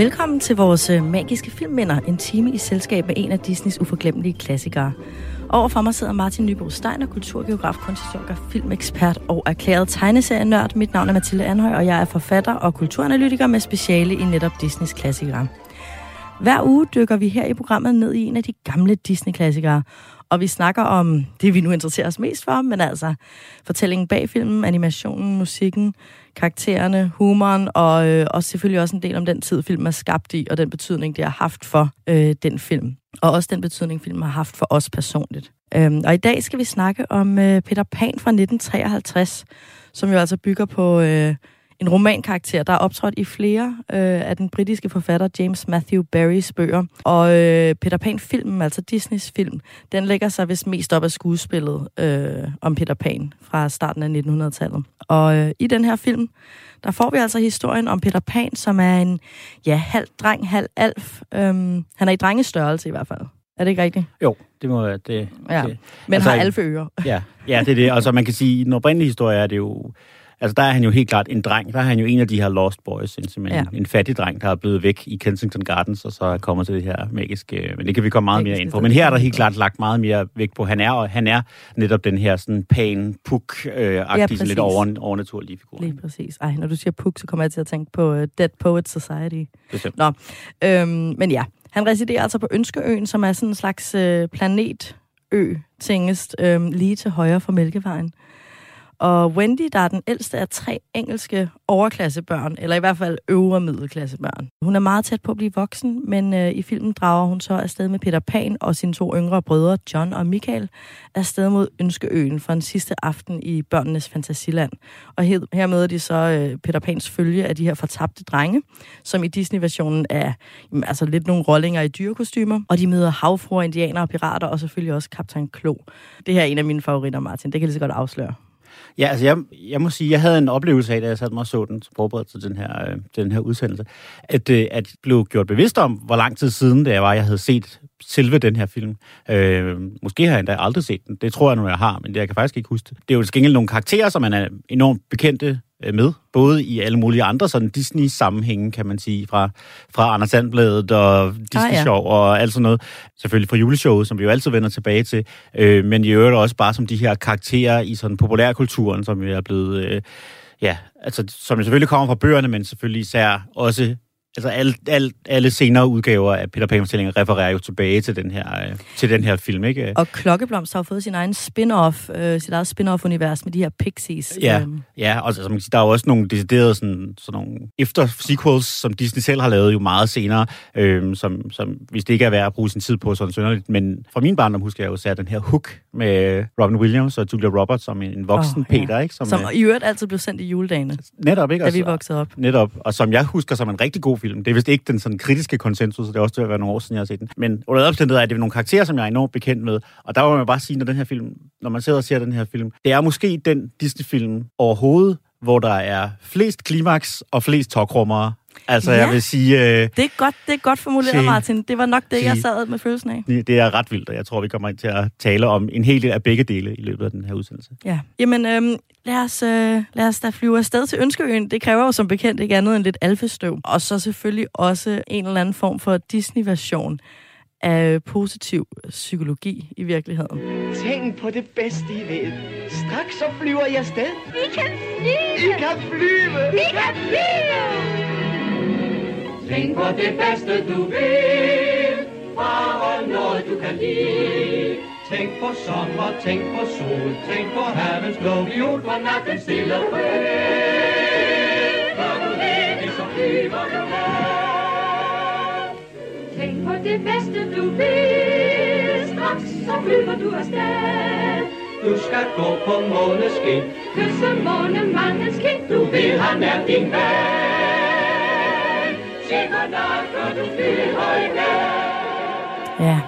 Velkommen til vores øh, magiske filmminder, en time i selskab med en af Disneys uforglemmelige klassikere. Overfor mig sidder Martin Nybo Steiner, kulturgeograf, kunsthistoriker, filmekspert og erklæret tegneserienørd. Mit navn er Mathilde Anhøj, og jeg er forfatter og kulturanalytiker med speciale i netop Disneys klassikere. Hver uge dykker vi her i programmet ned i en af de gamle Disney-klassikere, og vi snakker om det, vi nu interesserer os mest for, men altså fortællingen bag filmen, animationen, musikken, karaktererne, humoren, og øh, og selvfølgelig også en del om den tid, filmen er skabt i, og den betydning, det har haft for øh, den film. Og også den betydning, filmen har haft for os personligt. Øhm, og i dag skal vi snakke om øh, Peter Pan fra 1953, som jo altså bygger på... Øh, en romankarakter, der er optrådt i flere øh, af den britiske forfatter James Matthew Barrys bøger. Og øh, Peter Pan-filmen, altså Disneys film, den lægger sig vist mest op af skuespillet øh, om Peter Pan fra starten af 1900-tallet. Og øh, i den her film, der får vi altså historien om Peter Pan, som er en ja, halv dreng, halv alf. Øhm, han er i drengestørrelse i hvert fald. Er det ikke rigtigt? Jo, det må være det. Ja, det. men altså, har alfeører. Ja, ja, det er det. Altså man kan sige, i den oprindelige historie er det jo Altså, der er han jo helt klart en dreng. Der er han jo en af de her Lost Boys, en, ja. en fattig dreng, der er blevet væk i Kensington Gardens, og så er kommet til det her magiske... Men det kan vi komme meget mere ind på. Men her er der helt klart lagt meget mere vægt på. Han er, og han er netop den her sådan pan, puk øh, ja, lidt over, overnaturlige figur. Lige præcis. Ej, når du siger puk, så kommer jeg til at tænke på uh, Dead Poets Society. Bestemt. Nå, øhm, men ja, han residerer altså på Ønskeøen, som er sådan en slags øh, planetø, tingest, øh, lige til højre for Mælkevejen. Og Wendy, der er den ældste af tre engelske overklassebørn, eller i hvert fald øvre middelklassebørn. Hun er meget tæt på at blive voksen, men øh, i filmen drager hun så afsted med Peter Pan og sine to yngre brødre, John og Michael, afsted mod Ønskeøen for en sidste aften i børnenes fantasiland. Og her, her møder de så øh, Peter Pans følge af de her fortabte drenge, som i Disney-versionen er jamen, altså lidt nogle rollinger i dyrekostymer. Og de møder havfruer, indianere og pirater, og selvfølgelig også kaptajn Klo. Det her er en af mine favoritter, Martin. Det kan jeg lige så godt afsløre. Ja, altså jeg, jeg må sige, jeg havde en oplevelse af, da jeg satte mig og så den så forberedte til den her, øh, den her udsendelse, at, øh, at blev gjort bevidst om, hvor lang tid siden det var, jeg havde set selve den her film. Øh, måske har jeg endda aldrig set den. Det tror jeg nu, jeg har, men det, jeg kan faktisk ikke huske det. Det er jo til nogle karakterer, som man er enormt bekendte med, både i alle mulige andre sådan Disney-sammenhænge, kan man sige, fra, fra Anders Sandbladet og Disney ah, ja. og alt sådan noget. Selvfølgelig fra juleshowet, som vi jo altid vender tilbage til, øh, men i øvrigt også bare som de her karakterer i sådan populærkulturen, som vi er blevet... Øh, ja, altså, som selvfølgelig kommer fra bøgerne, men selvfølgelig især også Altså alle, alle, alle senere udgaver af Peter Pan-fortællinger refererer jo tilbage til den her, øh, til den her film, ikke? Og Klokkeblomst har jo fået sin egen spin-off, øh, sit eget spin-off-univers med de her pixies. Ja, øh. ja og altså, der er jo også nogle deciderede sådan, sådan nogle efter-sequels, som Disney selv har lavet jo meget senere, øh, som, som hvis det ikke er værd at bruge sin tid på sådan sønderligt. Men fra min barndom husker jeg jo særligt den her Hook med Robin Williams og Julia Roberts som en voksen oh, Peter, ja. ikke? Som, som i øvrigt altid blev sendt i juledagene. Netop, ikke? Da vi voksede op. Netop, og som jeg husker som en rigtig god film. Det er vist ikke den sådan kritiske konsensus, så det er også til at være nogle år siden, jeg har set den. Men under opstændighed er det nogle karakterer, som jeg er enormt bekendt med. Og der må man bare sige, når den her film, når man sidder og ser den her film, det er måske den Disney-film overhovedet, hvor der er flest klimaks og flest tokrummer Altså, ja. jeg vil sige... Øh, det, er godt, det er godt formuleret, Martin. Det var nok det, jeg sad med følelsen af. Det er ret vildt, og jeg tror, vi kommer ind til at tale om en hel del af begge dele i løbet af den her udsendelse. Ja. Jamen, øhm, lad, os, øh, lad os da flyve afsted til Ønskeøen. Det kræver jo som bekendt ikke andet end lidt alfestøv. Og så selvfølgelig også en eller anden form for Disney-version af positiv psykologi i virkeligheden. Tænk på det bedste i ved. Straks så flyver jeg afsted. Vi kan flyve! I kan flyve! Vi kan flyve! Tænk på det bedste du vil, bare noget du kan lide. Tænk på sommer, tænk på sol, tænk på havens blå viol, på natten stille og fri. Når du lever, så flyver du med. Tænk på det bedste du vil, straks så flyver du afsted. Du skal gå på måneskin, kysse månemandens kind, du vil han er din ven. Ja,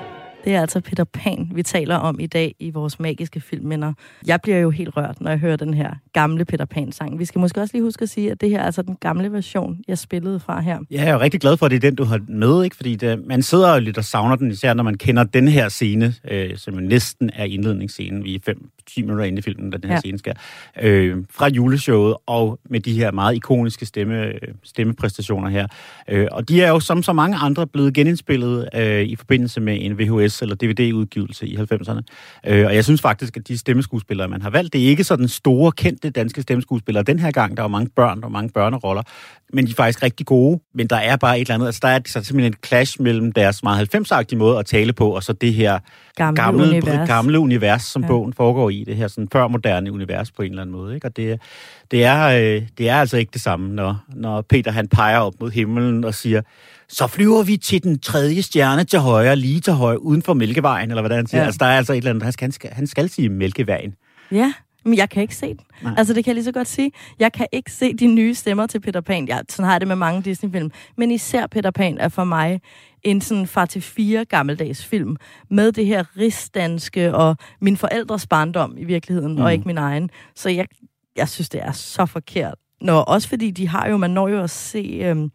Det er altså Peter Pan, vi taler om i dag i vores magiske filmminder. Jeg bliver jo helt rørt, når jeg hører den her gamle Peter Pan-sang. Vi skal måske også lige huske at sige, at det her er altså den gamle version, jeg spillede fra her. Ja, jeg er jo rigtig glad for, at det er den, du har med, ikke? fordi det, man sidder jo lidt og savner den, især når man kender den her scene, øh, som jo næsten er indledningsscenen. Vi er 5-10 minutter inde i filmen, da den her ja. scene skal, øh, fra juleshowet, og med de her meget ikoniske stemme, stemmepræstationer her. Øh, og de er jo som så mange andre blevet genindspillet øh, i forbindelse med en VHS eller DVD-udgivelse i 90'erne. Øh, og jeg synes faktisk, at de stemmeskuespillere, man har valgt, det er ikke sådan store, kendte danske stemmeskuespillere den her gang. Der er mange børn, der er mange børneroller, men de er faktisk rigtig gode. Men der er bare et eller andet, altså der er så simpelthen et clash mellem deres meget 90-agtige måde at tale på, og så det her gamle, gamle univers, gamle univers som ja. bogen foregår i, det her sådan før-moderne univers på en eller anden måde. Ikke? Og det, det, er, øh, det er altså ikke det samme, når, når Peter han peger op mod himlen og siger, så flyver vi til den tredje stjerne til højre, lige til højre, uden for Mælkevejen, eller hvad han siger. Ja. Altså, der er altså et eller andet, han skal, han skal, han skal sige Mælkevejen. Ja, men jeg kan ikke se den. Nej. Altså, det kan jeg lige så godt sige. Jeg kan ikke se de nye stemmer til Peter Pan. Jeg, sådan har jeg det med mange Disney-film. Men især Peter Pan er for mig en sådan far til fire gammeldags film, med det her rigsdanske og min forældres barndom i virkeligheden, mm. og ikke min egen. Så jeg, jeg synes, det er så forkert. Nå, også fordi de har jo, man når jo at se øhm,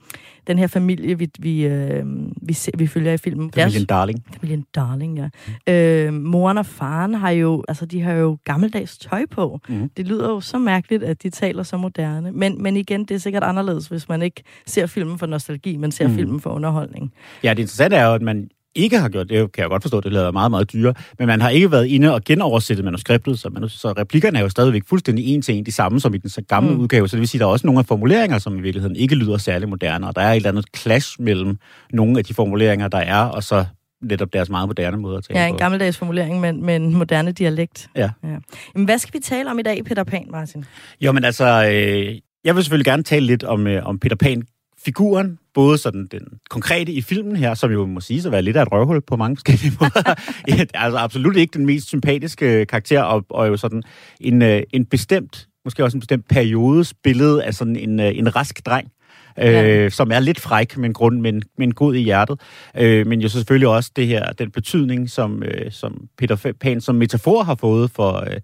den her familie, vi, vi, øhm, vi, se, vi følger i filmen. Familien Deres, Darling. Familien Darling, ja. Mm. Øh, moren og faren har jo, altså de har jo gammeldags tøj på. Mm. Det lyder jo så mærkeligt, at de taler så moderne. Men, men igen, det er sikkert anderledes, hvis man ikke ser filmen for nostalgi, men ser mm. filmen for underholdning. Ja, det interessante er jo, at man ikke har gjort, det kan jeg godt forstå, det lader meget, meget dyre, men man har ikke været inde og genoversætte manuskriptet, så, man, så replikkerne er jo stadigvæk fuldstændig en til en de samme som i den så gamle mm. udgave, så det vil sige, at der er også nogle af formuleringer, som i virkeligheden ikke lyder særlig moderne, og der er et eller andet clash mellem nogle af de formuleringer, der er, og så netop deres meget moderne måde at tale Ja, en gammeldags formulering med, med en moderne dialekt. Ja. ja. Jamen, hvad skal vi tale om i dag, Peter Pan, Martin? Jo, men altså, øh, jeg vil selvfølgelig gerne tale lidt om, øh, om Peter Pan figuren, både sådan den konkrete i filmen her, som jo må sige at være lidt af et røvhul på mange forskellige måder. ja, altså absolut ikke den mest sympatiske karakter, og, og jo sådan en, øh, en bestemt, måske også en bestemt periodes billede af sådan en, øh, en rask dreng, ja. øh, som er lidt fræk, men, grund, men, men god i hjertet. Øh, men jo selvfølgelig også det her, den betydning, som, øh, som Peter Pan som metafor har fået for, øh,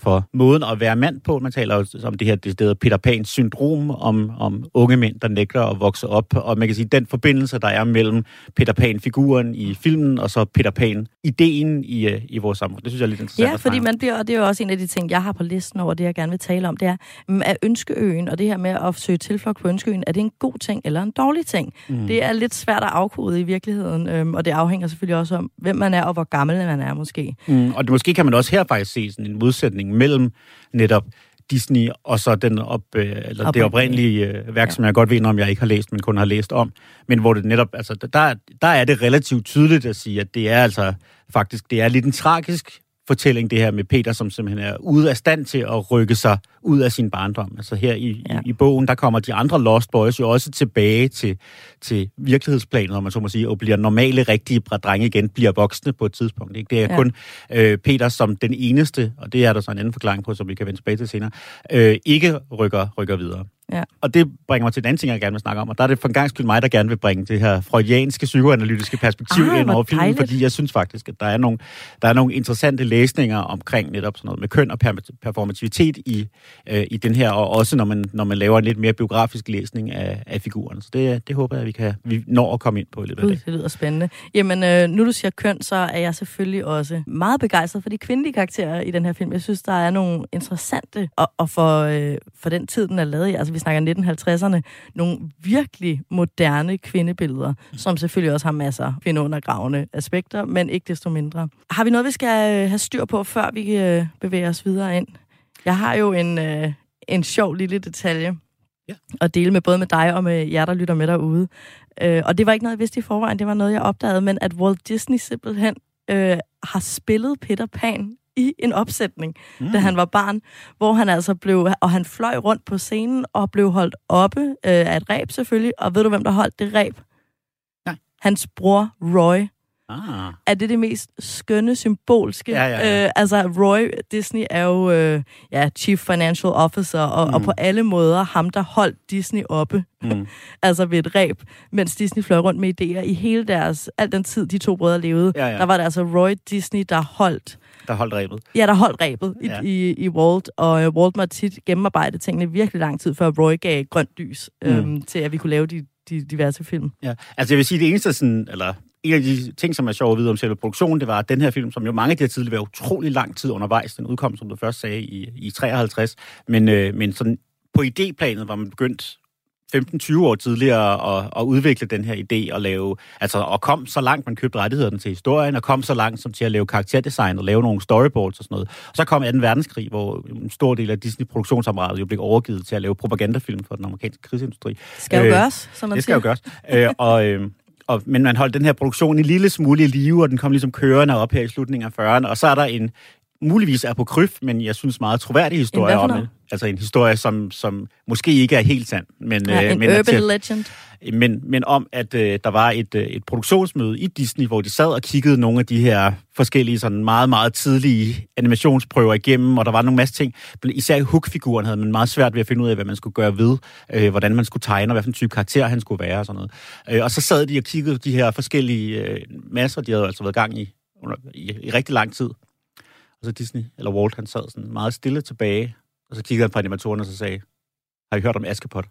for måden at være mand på. Man taler jo om det her det hedder Peter Pans syndrom, om, om unge mænd, der nægter at vokse op. Og man kan sige, den forbindelse, der er mellem Peter Pan-figuren i filmen, og så Peter Pan-ideen i, øh, i vores samfund. Det synes jeg er lidt interessant Ja, fordi man bliver, og det er jo også en af de ting, jeg har på listen over det, jeg gerne vil tale om, det er, mm, at Ønskeøen, og det her med at søge tilflugt på Ønskeøen, er det en god ting eller en dårlig ting? Mm. Det er lidt svært at afkode i virkeligheden, øhm, og det afhænger selvfølgelig også om, hvem man er, og hvor gammel man er måske. Mm, og det måske kan man også her faktisk se sådan en modsætning mellem netop Disney og så den op, øh, eller det oprindelige øh, værk, ja. som jeg godt ved, om jeg ikke har læst, men kun har læst om. Men hvor det netop, altså der, der er det relativt tydeligt at sige, at det er altså faktisk, det er lidt en tragisk fortælling, det her med Peter, som simpelthen er ude af stand til at rykke sig ud af sin barndom. Altså her i, ja. i, i bogen, der kommer de andre Lost Boys jo også tilbage til, til virkelighedsplanen, om man så må sige, og bliver normale, rigtige drenge igen, bliver voksne på et tidspunkt. Ikke? Det er ja. kun øh, Peter som den eneste, og det er der så en anden forklaring på, som vi kan vende tilbage til senere, øh, ikke rykker, rykker videre. Ja. Og det bringer mig til en anden ting, jeg gerne vil snakke om, og der er det for en gang skyld mig, der gerne vil bringe det her freudianske psykoanalytiske perspektiv ah, ind over filmen, dejligt. fordi jeg synes faktisk, at der er, nogle, der er nogle interessante læsninger omkring netop sådan noget med køn og performativitet i, øh, i den her, og også når man, når man laver en lidt mere biografisk læsning af, af figuren. Så det, det håber jeg, at vi, kan, vi når at komme ind på i løbet af det. Det lyder spændende. Jamen, øh, nu du siger køn, så er jeg selvfølgelig også meget begejstret for de kvindelige karakterer i den her film. Jeg synes, der er nogle interessante, og, og for, øh, for den tid, den er lavet i, altså vi snakker 1950'erne, nogle virkelig moderne kvindebilleder, som selvfølgelig også har masser af undergravende aspekter, men ikke desto mindre. Har vi noget, vi skal øh, have styr på, før vi øh, bevæger os videre ind? Jeg har jo en, øh, en sjov lille detalje ja. at dele med både med dig og med jer, der lytter med derude. Øh, og det var ikke noget, jeg vidste i forvejen, det var noget, jeg opdagede, men at Walt Disney simpelthen øh, har spillet Peter Pan i en opsætning, mm. da han var barn, hvor han altså blev, og han fløj rundt på scenen og blev holdt oppe øh, af et ræb selvfølgelig, og ved du, hvem der holdt det ræb? Nej. Hans bror Roy. Ah. er det det mest skønne, symbolske. Ja, ja, ja. Øh, altså, Roy Disney er jo øh, ja, Chief Financial Officer, og, mm. og på alle måder ham, der holdt Disney oppe, Mm. altså ved et ræb, mens Disney fløj rundt med idéer i hele deres, al den tid, de to brødre levede. Ja, ja. Der var det altså Roy Disney, der holdt Der holdt rebet. Ja, der holdt rebet i, Ja. i, i Walt, og øh, Walt måtte tit gennemarbejde tingene virkelig lang tid, før Roy gav grønt lys øhm, Mm. til, at vi kunne lave de, de diverse film. Ja. Altså jeg vil sige, det eneste sådan, eller en af de ting, som er sjovt at vide om selve produktionen, det var, at den her film, som jo mange af de her tidligere var utrolig lang tid undervejs, den udkom, som du først sagde, i, i 53, men, øh, men sådan på idéplanet var man begyndt 15-20 år tidligere at, at udvikle den her idé og lave, altså og kom så langt, man købte rettighederne til historien, og kom så langt som til at lave karakterdesign og lave nogle storyboards og sådan noget. Og så kom 2. verdenskrig, hvor en stor del af Disney-produktionsapparatet jo blev overgivet til at lave propagandafilm for den amerikanske krigsindustri. Det skal jo Øh, gøres, som man Det skal jo siger. gøres. Øh, og, øh, og, men man holdt den her produktion en lille smule i live, og den kom ligesom kørende op her i slutningen af 40'erne. Og så er der en muligvis er på kryf, men jeg synes meget troværdig historie om det. Altså en historie, som, som måske ikke er helt sand, men, Ja, øh, en men, urban til- legend. men, men om, at øh, der var et, øh, et produktionsmøde i Disney, hvor de sad og kiggede nogle af de her forskellige sådan meget, meget tidlige animationsprøver igennem, og der var nogle masse ting. Især Hook-figuren havde man meget svært ved at finde ud af, hvad man skulle gøre ved, øh, hvordan man skulle tegne, og hvad for en type karakter han skulle være og sådan noget. Øh, og så sad de og kiggede de her forskellige øh, masser, de havde altså været gang i, i, i rigtig lang tid. Og så Disney, eller Walt, han sad sådan meget stille tilbage, og så kiggede han på animatorerne og så sagde, har I hørt om Askepot?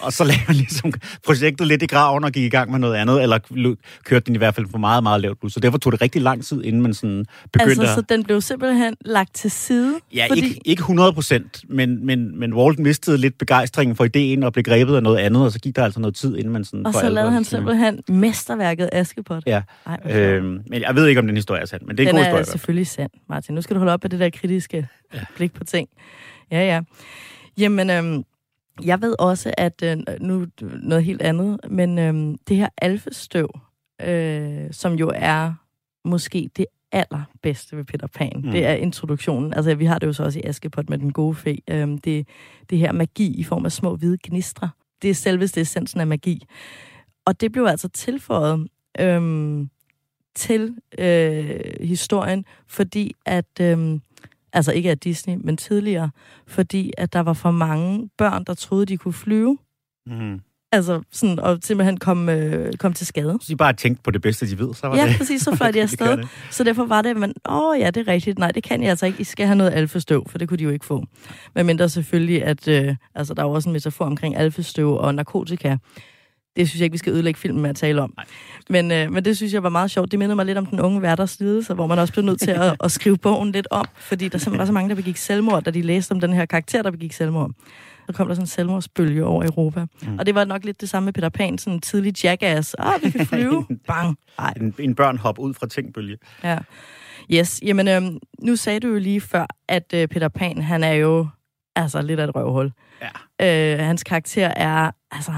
Og så lagde han ligesom projektet lidt i graven og gik i gang med noget andet, eller kørte den i hvert fald på meget, meget lavt blod. Så derfor tog det rigtig lang tid, inden man sådan begyndte Altså, at... så den blev simpelthen lagt til side. Ja, fordi, ikke, ikke 100 procent, men, men, men Walt mistede lidt begejstringen for ideen og blev grebet af noget andet, og så gik der altså noget tid, inden man sådan... Og så lavede han simpelthen mesterværket Askepot. Ja, Ej, øhm, men jeg ved ikke, om den historie er sand, men det er en den god er historie. hvert fald. selvfølgelig sand, Martin. Nu skal du holde op med det der kritiske ja. blik på ting. Ja, ja. Jamen, øhm, jeg ved også, at øh, nu noget helt andet, men øhm, det her alfestøv, øh, som jo er måske det allerbedste ved Peter Pan, Mm. det er introduktionen. Altså, vi har det jo så også i Askepot med den gode fe. Øhm, det, det her magi i form af små hvide gnistre. Det er selveste essensen af magi. Og det blev altså tilføjet øhm, til øh, historien, fordi at, øhm, altså ikke af Disney, men tidligere, fordi at der var for mange børn, der troede, de kunne flyve. Mhm. Altså sådan, og simpelthen kom, øh, kom til skade. Hvis de bare tænkte på det bedste, de ved, så var Ja, det... præcis, så fløj de afsted. det. Så derfor var det, men åh ja, det er rigtigt. Nej, det kan jeg altså ikke. I skal have noget alfestøv, for det kunne de jo ikke få. Men mindre selvfølgelig, at øh, altså, der er jo også en metafor omkring alfestøv og narkotika. Det synes jeg ikke, vi skal ødelægge filmen med at tale om. Nej. Men, øh, men det synes jeg var meget sjovt. Det mindede mig lidt om den unge værters lidelse, hvor man også blev nødt til at, at skrive bogen lidt om, fordi der simpelthen var så mange, der begik selvmord, da de læste om den her karakter, der begik selvmord. Så kom der sådan en selvmordsbølge over Europa. Mm. Og det var nok lidt det samme med Peter Pan, sådan en tidlig jackass. Ah, vi kan flyve. Bang. Ej, En, en børn hop ud fra tingbølge. Ja. Yes, jamen øhm, nu sagde du jo lige før, at øh, Peter Pan, han er jo altså lidt af et røvhul. Ja. Øh, hans karakter er, altså,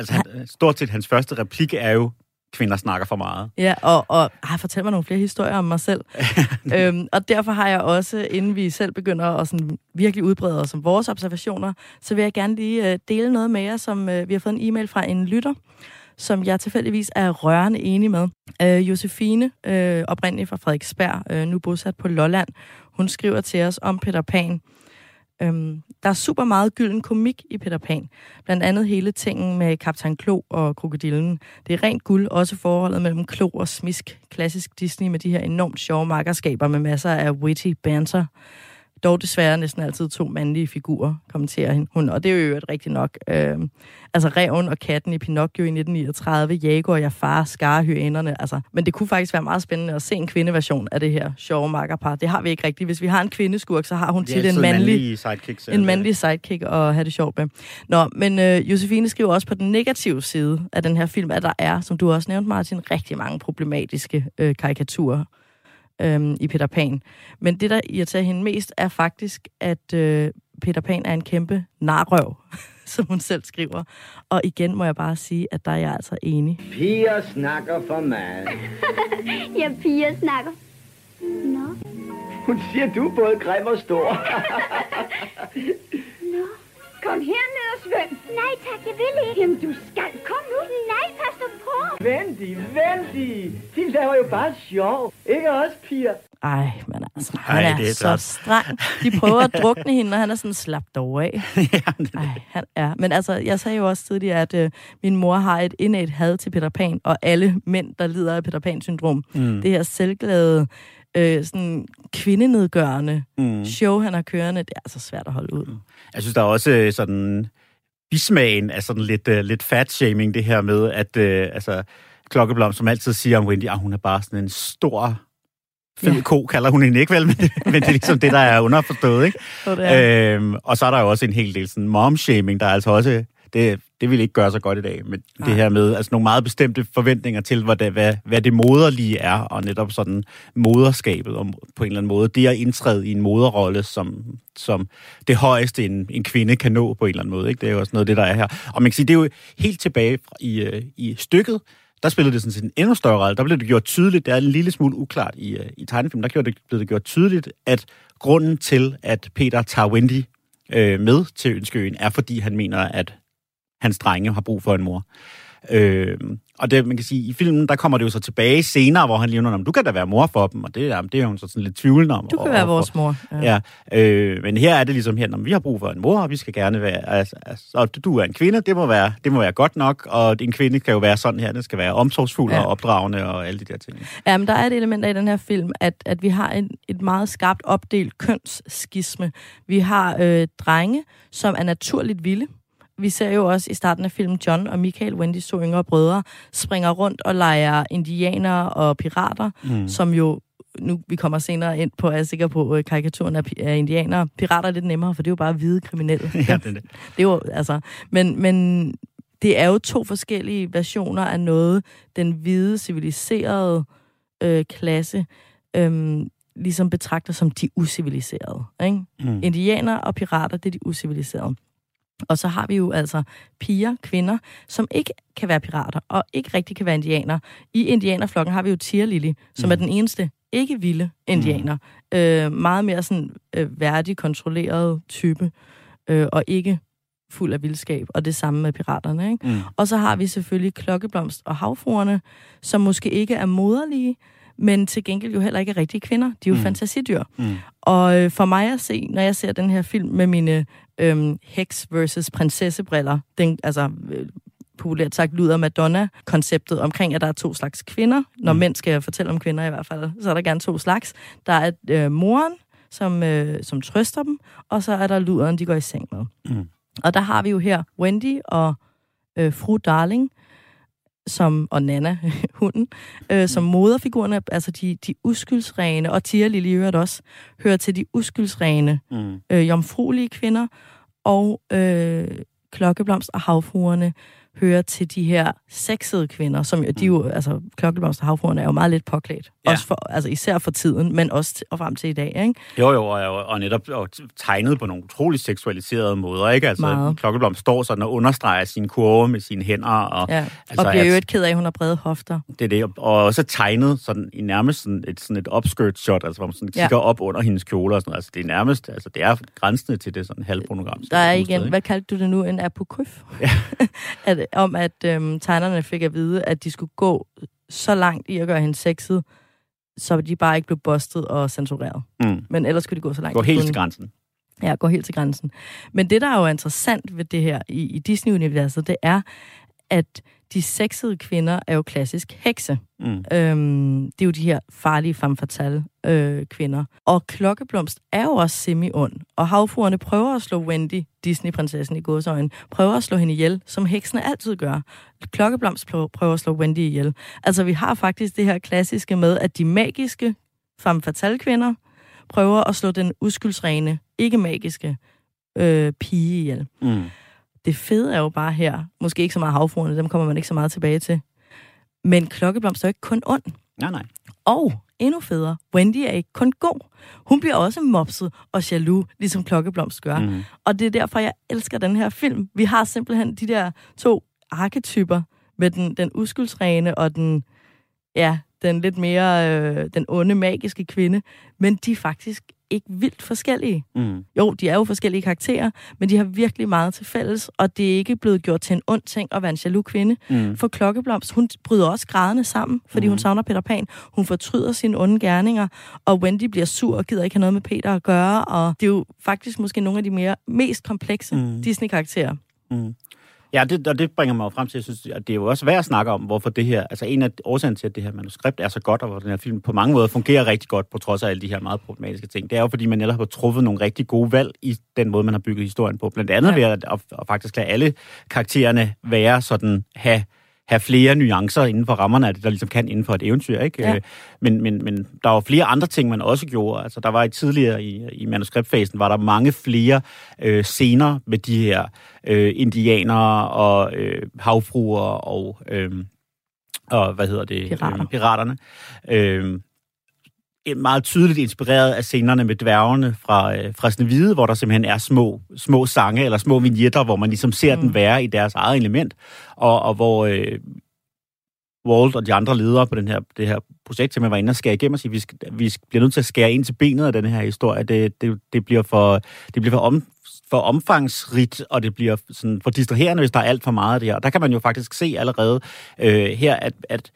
Altså, han, stort set hans første replik er jo, kvinder snakker for meget. ja, og, og ej, fortæl mig nogle flere historier om mig selv. øhm, og derfor har jeg også, inden vi selv begynder at sådan virkelig udbrede os om vores observationer, så vil jeg gerne lige øh, dele noget med jer, som øh, vi har fået en e-mail fra en lytter, som jeg tilfældigvis er rørende enig med. Øh, Josefine, øh, oprindeligt fra Frederiksberg, øh, nu bosat på Lolland, hun skriver til os om Peter Pan. Øhm, der er super meget gylden komik i Peter Pan. Blandt andet hele tingen med Kaptajn Klo og krokodillen. Det er rent guld, også forholdet mellem Klo og Smisk. Klassisk Disney med de her enormt sjove makkerskaber med masser af witty banter. Dog desværre næsten altid to mandlige figurer, kommenterer hun. Og det er jo øvrigt rigtigt nok. Øhm, altså Reven og katten i Pinocchio i 1939, Jago og Jafar, skare hyænerne. Altså, men det kunne faktisk være meget spændende at se en kvindeversion af det her sjove makkerpar. Det har vi ikke rigtigt. Hvis vi har en kvindeskurk, så har hun tit en mandlig sidekicks. en mandlig sidekick og have det sjovt med. Nå, men øh, Josefine skriver også på den negative side af den her film, at der er, som du også nævnte, Martin, rigtig mange problematiske øh, karikaturer øh, i Peter Pan. Men det, der irriterer hende mest, er faktisk, at øh, Peter Pan er en kæmpe narrøv, som hun selv skriver. Og igen må jeg bare sige, at der er jeg altså enig. Piger snakker for meget. Ja, piger snakker. Nå, Hun siger, du er både grim og stor. Kom herned og Svend. Nej tak, jeg vil ikke. Jamen, du skal. Kom nu. Nej, pas nu på. Vendig, vendig. De laver jo bare sjov. Ikke også, piger? Ej, men altså, Ej, han er, det er så træt. streng. De prøver at drukne hende, og han er sådan slappet over af. Ej, han er. Men altså, jeg sagde jo også tidligere, at øh, min mor har et indædt had til Peter Pan, og alle mænd, der lider af Peter Pan-syndrom. Mm. Det her selvglade, øh, sådan kvindenedgørende mm. show, han har kørende, det er altså svært at holde ud. Jeg synes, der er også øh, sådan bismagen af sådan lidt, uh, lidt fat-shaming, det her med, at uh, altså, Klokkeblom, som altid siger om Wendy, at hun er bare sådan en stor fed Ja. ko, kalder hun hende ikke vel, men det, men det er ligesom det, der er underforstået, ikke? Så det er. Øhm, og så er der jo også en hel del sådan mom-shaming, der er altså også, det, det vil ikke gøre så godt i dag, men Nej. det her med altså nogle meget bestemte forventninger til, hvad det, hvad, hvad det moderlige er, og netop sådan moderskabet om, på en eller anden måde. Det at indtræde i en moderrolle, som, som det højeste, en, en kvinde kan nå på en eller anden måde. Ikke? Det er jo også noget af det, der er her. Og man kan sige, det er jo helt tilbage i, øh, i stykket, der spillede det sådan set en endnu større rolle. Der blev det gjort tydeligt, det er en lille smule uklart i, øh, i tegnefilmen, der gjorde det, blev det gjort tydeligt, at grunden til, at Peter tager Wendy øh, med til Ønskeøen, er fordi han mener, at hans drenge har brug for en mor. Øh, og det, man kan sige, i filmen, der kommer det jo så tilbage senere, hvor han lige nævner, du kan da være mor for dem, og det, er- det er hun så sådan lidt tvivlende om. Du kan og- være vores mor. Ja, øh, men her er det ligesom her, når vi har brug for en mor, og vi skal gerne være, altså, altså, og du er en kvinde, det må, være, det må være godt nok, og en kvinde kan jo være sådan her, den skal være omsorgsfuld Ja. ja. og opdragende og alle de der ting. Ja, men der er et element af i den her film, at, at vi har en, et meget skarpt opdelt kønsskisme. Vi har øh, drenge, som er naturligt vilde. Vi ser jo også i starten af filmen John og Michael, Wendy's to yngre brødre, springer rundt og leger indianere og pirater, mm. som jo nu vi kommer senere ind på, er jeg sikker på, øh, karikaturen af, af indianere. Pirater er lidt nemmere, for det er jo bare hvide kriminelle. Ja, det, er det. Det er jo, altså, men, men det er jo to forskellige versioner af noget, den hvide, civiliserede øh, klasse øh, ligesom betragter som de usiviliserede. Ikke? Mm. Indianer og pirater, det er de usiviliserede. Og så har vi jo altså piger, kvinder, som ikke kan være pirater og ikke rigtig kan være indianer. I indianerflokken har vi jo Tia Lily, som mm. er den eneste ikke vilde indianer. Mm. Øh, meget mere sådan øh, værdig, kontrolleret type, øh, og ikke fuld af vildskab. Og det samme med piraterne. Ikke? Mm. Og så har vi selvfølgelig klokkeblomst og havfruerne, som måske ikke er moderlige, men til gengæld jo heller ikke rigtige kvinder. De er jo mm. fantasidyr. Mm. Og øh, for mig at se, når jeg ser den her film med mine øhm, heks versus prinsessebriller, den, altså øh, populært sagt lyder Madonna-konceptet omkring, at der er to slags kvinder. Når mm. mænd skal fortælle om kvinder i hvert fald, så er der gerne to slags. Der er øh, moren, som, øh, som trøster dem, og så er der luderen, de går i seng med. Mm. Og der har vi jo her Wendy og øh, fru Darling, som, og Nana, hunden, øh, som moderfigurerne, altså de, de uskyldsrene, og Tia Lille i øvrigt også, hører til de uskyldsrene, Mm. øh, jomfruelige kvinder, og øh, klokkeblomst og havfruerne hører til de her sexede kvinder, som jo, de jo, altså klokkeblomst og havfruerne er jo meget lidt påklædt. Ja. Også for, altså især for tiden, men også og frem til i dag, ikke? Jo, jo, og, og netop og tegnet på nogle utrolig seksualiserede måder, ikke? Altså, Meget. Klokkeblom står sådan og understreger sin kurve med sine hænder, og Ja. Altså, Altså, og bliver jo et ked af, at hun har brede hofter. det er det, og også tegnet sådan, i nærmest sådan et, sådan et upskirt shot, altså hvor man sådan Ja. kigger op under hendes kjole og sådan. Altså det er nærmest, altså det er grænsende til det sådan halvpronogram. Der er igen, hvad kaldte du det nu, en apokryf? Ja. at, om at øhm, tegnerne fik at vide, at de skulle gå så langt i at gøre hende sexet, så de bare ikke blev bustet og censureret. Mm. Men ellers skulle de gå så langt. Gå helt til grænsen. Ja, gå helt til grænsen. Men det, der er jo interessant ved det her i, i Disney-universet, det er, at de sexede kvinder er jo klassisk hekse. Mm. Øhm, det er jo de her farlige femme fatale øh, kvinder. Og Klokkeblomst er jo også semi-ond. Og havfruerne prøver at slå Wendy, Disney-prinsessen i godsøjne, prøver at slå hende ihjel, som heksene altid gør. Klokkeblomst prøver, prøver at slå Wendy ihjel. Altså, vi har faktisk det her klassiske med, at de magiske femme fatale kvinder prøver at slå den uskyldsrene, ikke magiske øh, pige ihjel. Mm. Det fede er jo bare her, måske ikke så meget havfruerne, dem kommer man ikke så meget tilbage til, men Klokkeblomst er jo ikke kun ond. Nej, nej. Og endnu federe, Wendy er ikke kun god. Hun bliver også mopset og jaloux, ligesom Klokkeblomst gør. Mm. Og det er derfor, jeg elsker den her film. Vi har simpelthen de der to arketyper med den, den uskyldsrene og den, ja, den lidt mere, øh, den onde, magiske kvinde. Men de er faktisk ikke vildt forskellige. Mm. Jo, de er jo forskellige karakterer, men de har virkelig meget til fælles, og det er ikke blevet gjort til en ond ting at være en jaloux kvinde. Mm. For Klokkeblomst, hun bryder også grædende sammen, fordi Mhm. hun savner Peter Pan. Hun fortryder sine onde gerninger, og Wendy bliver sur og gider ikke have noget med Peter at gøre, og det er jo faktisk måske nogle af de mere mest komplekse Mhm. Disney-karakterer. Mm. Ja, det, og det bringer mig jo frem til, jeg synes, at det er jo også værd at snakke om, hvorfor det her, altså en af årsagen til, at det her manuskript er så godt, og hvor den her film på mange måder fungerer rigtig godt, på trods af alle de her meget problematiske ting, det er jo, fordi man netop har truffet nogle rigtig gode valg i den måde, man har bygget historien på. Blandt andet Ja. ved at, at, at faktisk lade alle karaktererne være sådan, have have flere nuancer inden for rammerne af det, der ligesom kan inden for et eventyr. Ikke? Ja. Øh, Men, men, men der var flere andre ting, man også gjorde. Altså, der var i tidligere i, i manuskriptfasen, var der mange flere øh, scener med de her øh, indianere og øh, havfruer og, øh, og hvad hedder det? Pirater. Øh, piraterne. Øh, meget tydeligt inspireret af scenerne med dværgene fra, øh, fra Snevide, hvor der simpelthen er små, små sange eller små vignetter, hvor man ligesom ser mm. den være i deres eget element, og, og hvor øh, Walt og de andre ledere på den her, det her projekt simpelthen var inde og skære igennem og sige, vi, skal, vi bliver nødt til at skære ind til benet af den her historie. Det, det, det bliver for, det bliver for, om, for omfangsrigt, og det bliver sådan for distraherende, hvis der er alt for meget af det her. Og der kan man jo faktisk se allerede øh, her, at, at,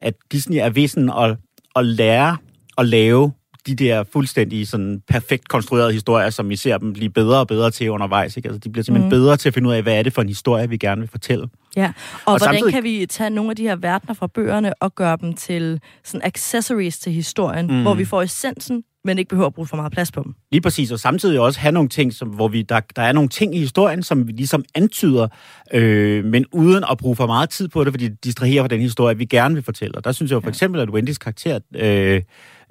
at Disney er ved sådan at, at lære at lave de der fuldstændig sådan perfekt konstruerede historier, som vi ser dem blive bedre og bedre til undervejs. Ikke? Altså, de bliver simpelthen mm. bedre til at finde ud af, hvad er det for en historie, vi gerne vil fortælle. Ja, og, Og hvordan samtidig- kan vi tage nogle af de her verdener fra bøgerne og gøre dem til sådan accessories til historien, mm. hvor vi får essensen, men ikke behøver at bruge for meget plads på dem. Lige præcis, og samtidig også have nogle ting, som, hvor vi, der, der er nogle ting i historien, som vi ligesom antyder, øh, men uden at bruge for meget tid på det, fordi det distraherer fra den historie, vi gerne vil fortælle. Og der synes jeg jo for eksempel, at Wendys karakter øh,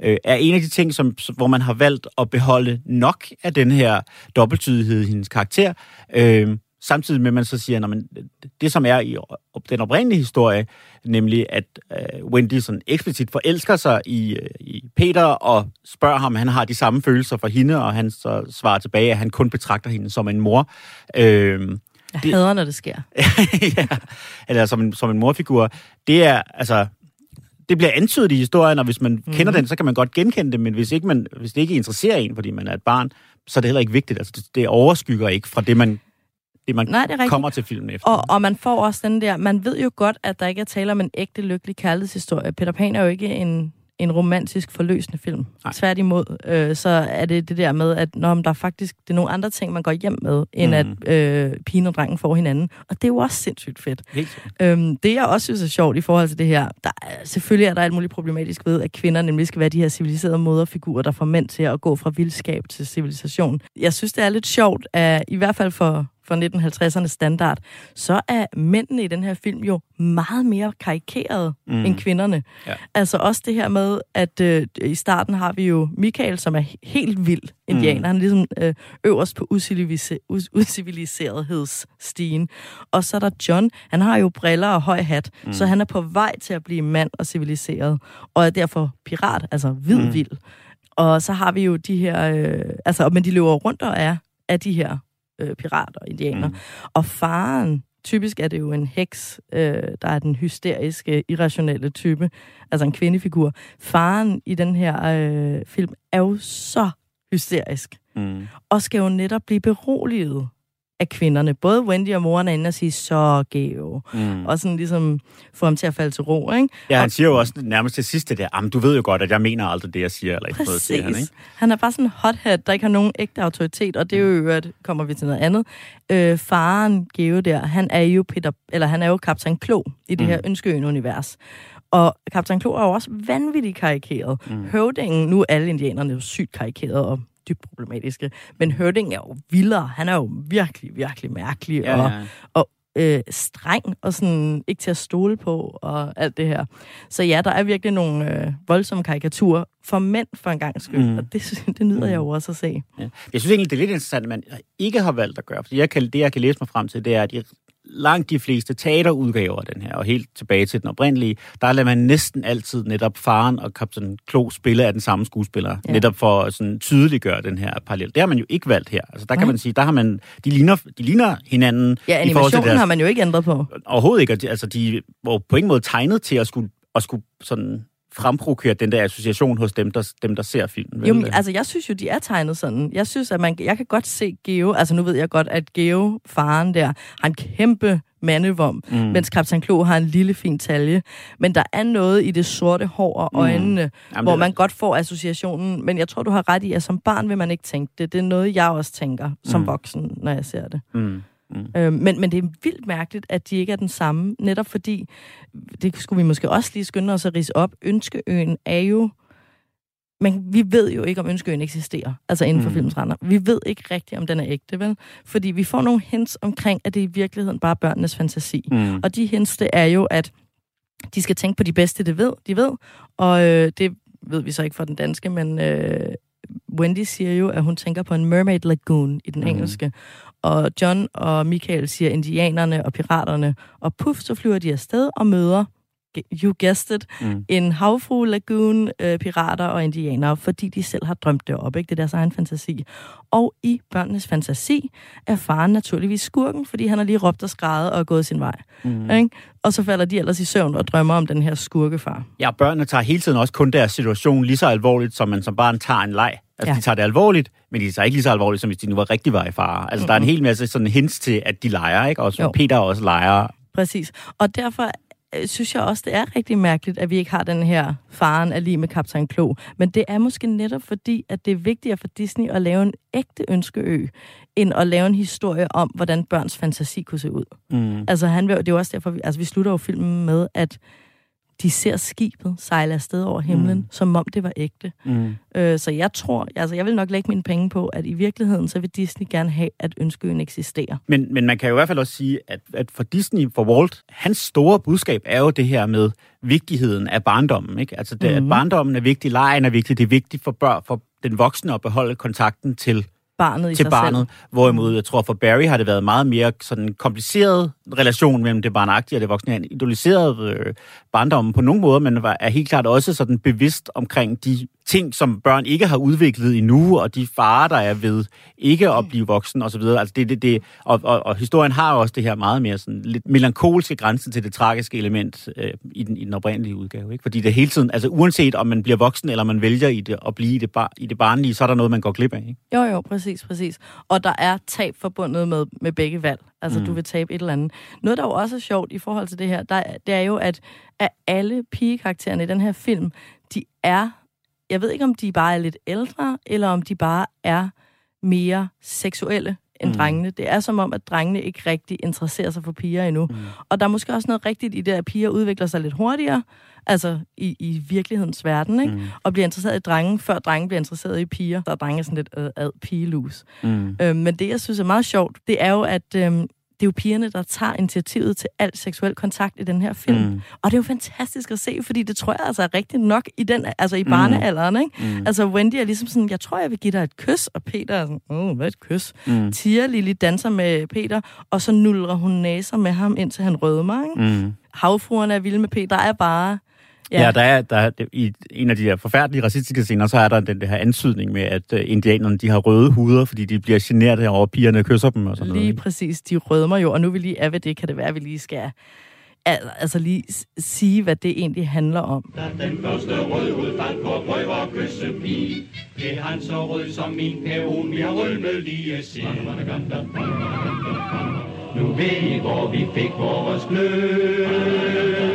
øh, er en af de ting, som, hvor man har valgt at beholde nok af den her dobbelttydighed i hendes karakter, øh, samtidig med, at man så siger, at det, som er i den oprindelige historie, nemlig at øh, Wendy sådan eksplicit forelsker sig i, øh, i Peter og spørger ham, han har de samme følelser for hende, og han så svarer tilbage, at han kun betragter hende som en mor. Øh, Jeg Det- det... hader, når det sker. ja, eller som en, som en morfigur. Det er, altså, det bliver antydet i historien, og hvis man mm. kender den, så kan man godt genkende det, men hvis, ikke man, hvis det ikke interesserer en, fordi man er et barn, så er det heller ikke vigtigt. Altså, det, det overskygger ikke fra det, man, det, man Nej, det er kommer til filmen efter. Og, og man får også den der, man ved jo godt, at der ikke er tale om en ægte lykkelig kærlighedshistorie. Peter Pan er jo ikke en, en romantisk forløsende film. Nej. Tværtimod, øh, så er det det der med, at når der er faktisk det er nogle andre ting, man går hjem med, end Mhm. mm. at øh, pigen og drengen får hinanden. Og det er jo også sindssygt fedt. Helt. Øhm, det, jeg også synes er sjovt i forhold til det her, der er, selvfølgelig er der alt muligt problematisk ved, at kvinder nemlig skal være de her civiliserede moderfigurer, der får mænd til at gå fra vildskab til civilisation. Jeg synes, det er lidt sjovt, at i hvert fald for, for 1950'ernes standard, så er mændene i den her film jo meget mere karikerede Mm. end kvinderne. Ja. Altså også det her med, at øh, i starten har vi jo Michael, som er he- helt vild indianer. Mm. Han er ligesom øh, øverst på ucivilise- us- uciviliserethedsstigen. Og så er der John, han har jo briller og høj hat, mm. så han er på vej til at blive mand og civiliseret, og er derfor pirat, altså hvid Mm. Og så har vi jo de her, øh, altså, men de løber rundt og er af de her øh, pirater og indianer. Mm. Og faren, typisk er det jo en heks, øh, der er den hysteriske, irrationelle type, altså en kvindefigur. Faren i den her øh, film er jo så hysterisk, Mm. og skal jo netop blive beroliget af kvinderne. Både Wendy og moren er inde og sige, så Geo. Mm. Og sådan ligesom få ham til at falde til ro, ikke? Ja, han siger jo også nærmest til sidst det der, "Jamen, du ved jo godt, at jeg mener aldrig det, jeg siger, eller ikke noget, siger han, Præcis. ikke? Han er bare sådan en hothead, der ikke har nogen ægte autoritet, og det er jo øvrigt, kommer vi til noget andet. Øh, faren, Geo der, han er jo Peter, eller han er jo kaptajn Klo i det Mm. her Ønskeøen-univers. Og kaptajn Klo er jo også vanvittigt karikeret. Mm. Høvdingen, nu er alle indianerne jo sygt karikerede og dybt problematiske, men Høvdingen er jo vildere. Han er jo virkelig, virkelig mærkelig Ja, og, ja. og øh, streng og sådan ikke til at stole på og alt det her. Så ja, der er virkelig nogle øh, voldsomme karikaturer for mænd for en gang skyld, Mm. og det, det nyder mm. jeg jo også at se. Ja. Jeg synes egentlig, det er lidt interessant, at man ikke har valgt at gøre. Fordi jeg kan, det, jeg kan læse mig frem til, det er, at de, langt de fleste teaterudgaver af den her, og helt tilbage til den oprindelige, der lader man næsten altid netop faren og Kaptajn Klo spille af den samme skuespiller. Ja. Netop for at sådan tydeliggøre den her parallel. Det har man jo ikke valgt her. Altså, der kan Nej. man sige, der har man, de ligner, de ligner hinanden Ja, animationen deres, har man jo ikke ændret på. overhovedet ikke. Altså, de var på ingen måde tegnet til at skulle, at skulle sådan fremprovokere den der association hos dem, der, dem, der ser filmen. vel? Jo, men, altså, jeg synes jo, de er tegnet sådan. Jeg synes, at man, jeg kan godt se Geo, altså nu ved jeg godt, at Geo, faren der, har en kæmpe mandevom, mm. mens Kaptajn Klo har en lille fin talje. Men der er noget i det sorte hår og øjnene, mm. Jamen, hvor det- man godt får associationen. Men jeg tror, du har ret i, at som barn vil man ikke tænke det. Det er noget, jeg også tænker som Mm. voksen, når jeg ser det. Mm. Øhm, men, men det er vildt mærkeligt, at de ikke er den samme, netop fordi, det skulle vi måske også lige skynde os at rise op, Ønskeøen er jo, men vi ved jo ikke, om Ønskeøen eksisterer, altså inden for Mm. mm. filmens render. Vi ved ikke rigtigt, om den er ægte, vel? Fordi vi får nogle hints omkring, at det i virkeligheden bare er børnenes fantasi. Mm. Og de hints, det er jo, at de skal tænke på de bedste, det ved, de ved. Og øh, det ved vi så ikke fra den danske, men øh, Wendy siger jo, at hun tænker på en mermaid lagoon i den Mhm. engelske. Og John og Michael siger indianerne og piraterne. Og puff, så flyver de afsted og møder, you guessed it, Mm. en havfru lagoon, øh, pirater og indianere, fordi de selv har drømt det op, ikke? Det er deres egen fantasi. Og i børnenes fantasi er faren naturligvis skurken, fordi han har lige råbt og skrejet og er gået sin vej. Mm. Ikke? Og så falder de ellers i søvn og drømmer om den her skurkefar. Ja, børnene tager hele tiden også kun deres situation lige så alvorligt, som man som barn tager en leg. Altså, ja. De tager det alvorligt, men de tager ikke lige så alvorligt, som hvis de nu var rigtig var i fare. Altså, mm-hmm. der er en hel masse sådan hints til, at de leger, ikke? Og. Peter også leger. Præcis. Og derfor synes jeg også, det er rigtig mærkeligt, at vi ikke har den her faren af lige med Kaptajn Klo. Men det er måske netop fordi, at det er vigtigere for Disney at lave en ægte ønskeø, end at lave en historie om, hvordan børns fantasi kunne se ud. Mm. Altså, han, vil- det er jo også derfor, vi, altså, vi slutter jo filmen med, at de ser skibet sejle afsted over himlen, Mm. som om det var ægte. Mm. Øh, så jeg tror, altså jeg vil nok lægge mine penge på, at i virkeligheden, så vil Disney gerne have, at ønskeøen eksisterer. Men, men man kan jo i hvert fald også sige, at, at for Disney, for Walt, hans store budskab er jo det her med vigtigheden af barndommen. Ikke? Altså, det, mm. at Mhm. barndommen er vigtig, lejen er vigtig, det er vigtigt for børn, for den voksne at beholde kontakten til Barnet i til sig barnet. selv. Hvorimod, jeg tror, for Barry har det været meget mere sådan kompliceret relation mellem det barnagtige og det voksne. Han idoliserede øh, barndommen på nogle måder, men var, er helt klart også sådan bevidst omkring de ting, som børn ikke har udviklet endnu, og de farer, der er ved ikke at blive voksen osv. Altså det, det, det, og, og, og historien har også det her meget mere sådan lidt melankolske grænse til det tragiske element øh, i, den, i den oprindelige udgave. Ikke? Fordi det hele tiden, altså uanset om man bliver voksen, eller man vælger i det, at blive i det, bar, i det barnlige, så er der noget, man går glip af. Ikke? Jo, jo, præcis, præcis. Og der er tab forbundet med, med begge valg. Altså, Mm. mm. du vil tabe et eller andet. Noget, der jo også er sjovt i forhold til det her, der, er- det er jo, at, at alle pigekaraktererne i den her film, de er, jeg ved ikke, om de bare er lidt ældre, eller om de bare er mere seksuelle end Mm. drengene. Det er som om, at drengene ikke rigtig interesserer sig for piger endnu. Mm. Og der er måske også noget rigtigt i det, at piger udvikler sig lidt hurtigere, altså i, i virkelighedens verden, ikke? Mm. og bliver interesseret i drenge, før drenge bliver interesseret i piger. Så er drenge sådan lidt øh, ad pigelus. Mm. Øhm, men det, jeg synes er meget sjovt, det er jo, at øhm, det er jo pigerne, der tager initiativet til al seksuel kontakt i den her film. Mm. Mm. Og det er jo fantastisk at se, fordi det tror jeg altså er rigtigt nok i, den, altså i barnealderen. Ikke? Mm. Altså Wendy er ligesom sådan, jeg tror, jeg vil give dig et kys, og Peter er sådan, åh, hvad et kys? Mm. Tia Lili danser med Peter, og så nulrer hun næser med ham, indtil han rødmer. Ikke? Mm. Havfruerne er vilde med Peter, der er bare... Ja, ja der, er, der er, i en af de der forfærdelige racistiske scener, så er der den, det her ansydning med, at uh, indianerne de har røde huder, fordi de bliver generet over, pigerne kysser dem og sådan noget. Lige præcis, de rødmer jo, og nu vi lige er ved det, kan det være, at vi lige skal al- altså lige sige, hvad det egentlig handler om. Da den første rødhud fandt på at prøve at kysse pige, blev han så rød som min peron, vi har rølmet lige siden. Nu ved I, hvor vi fik vores gløb,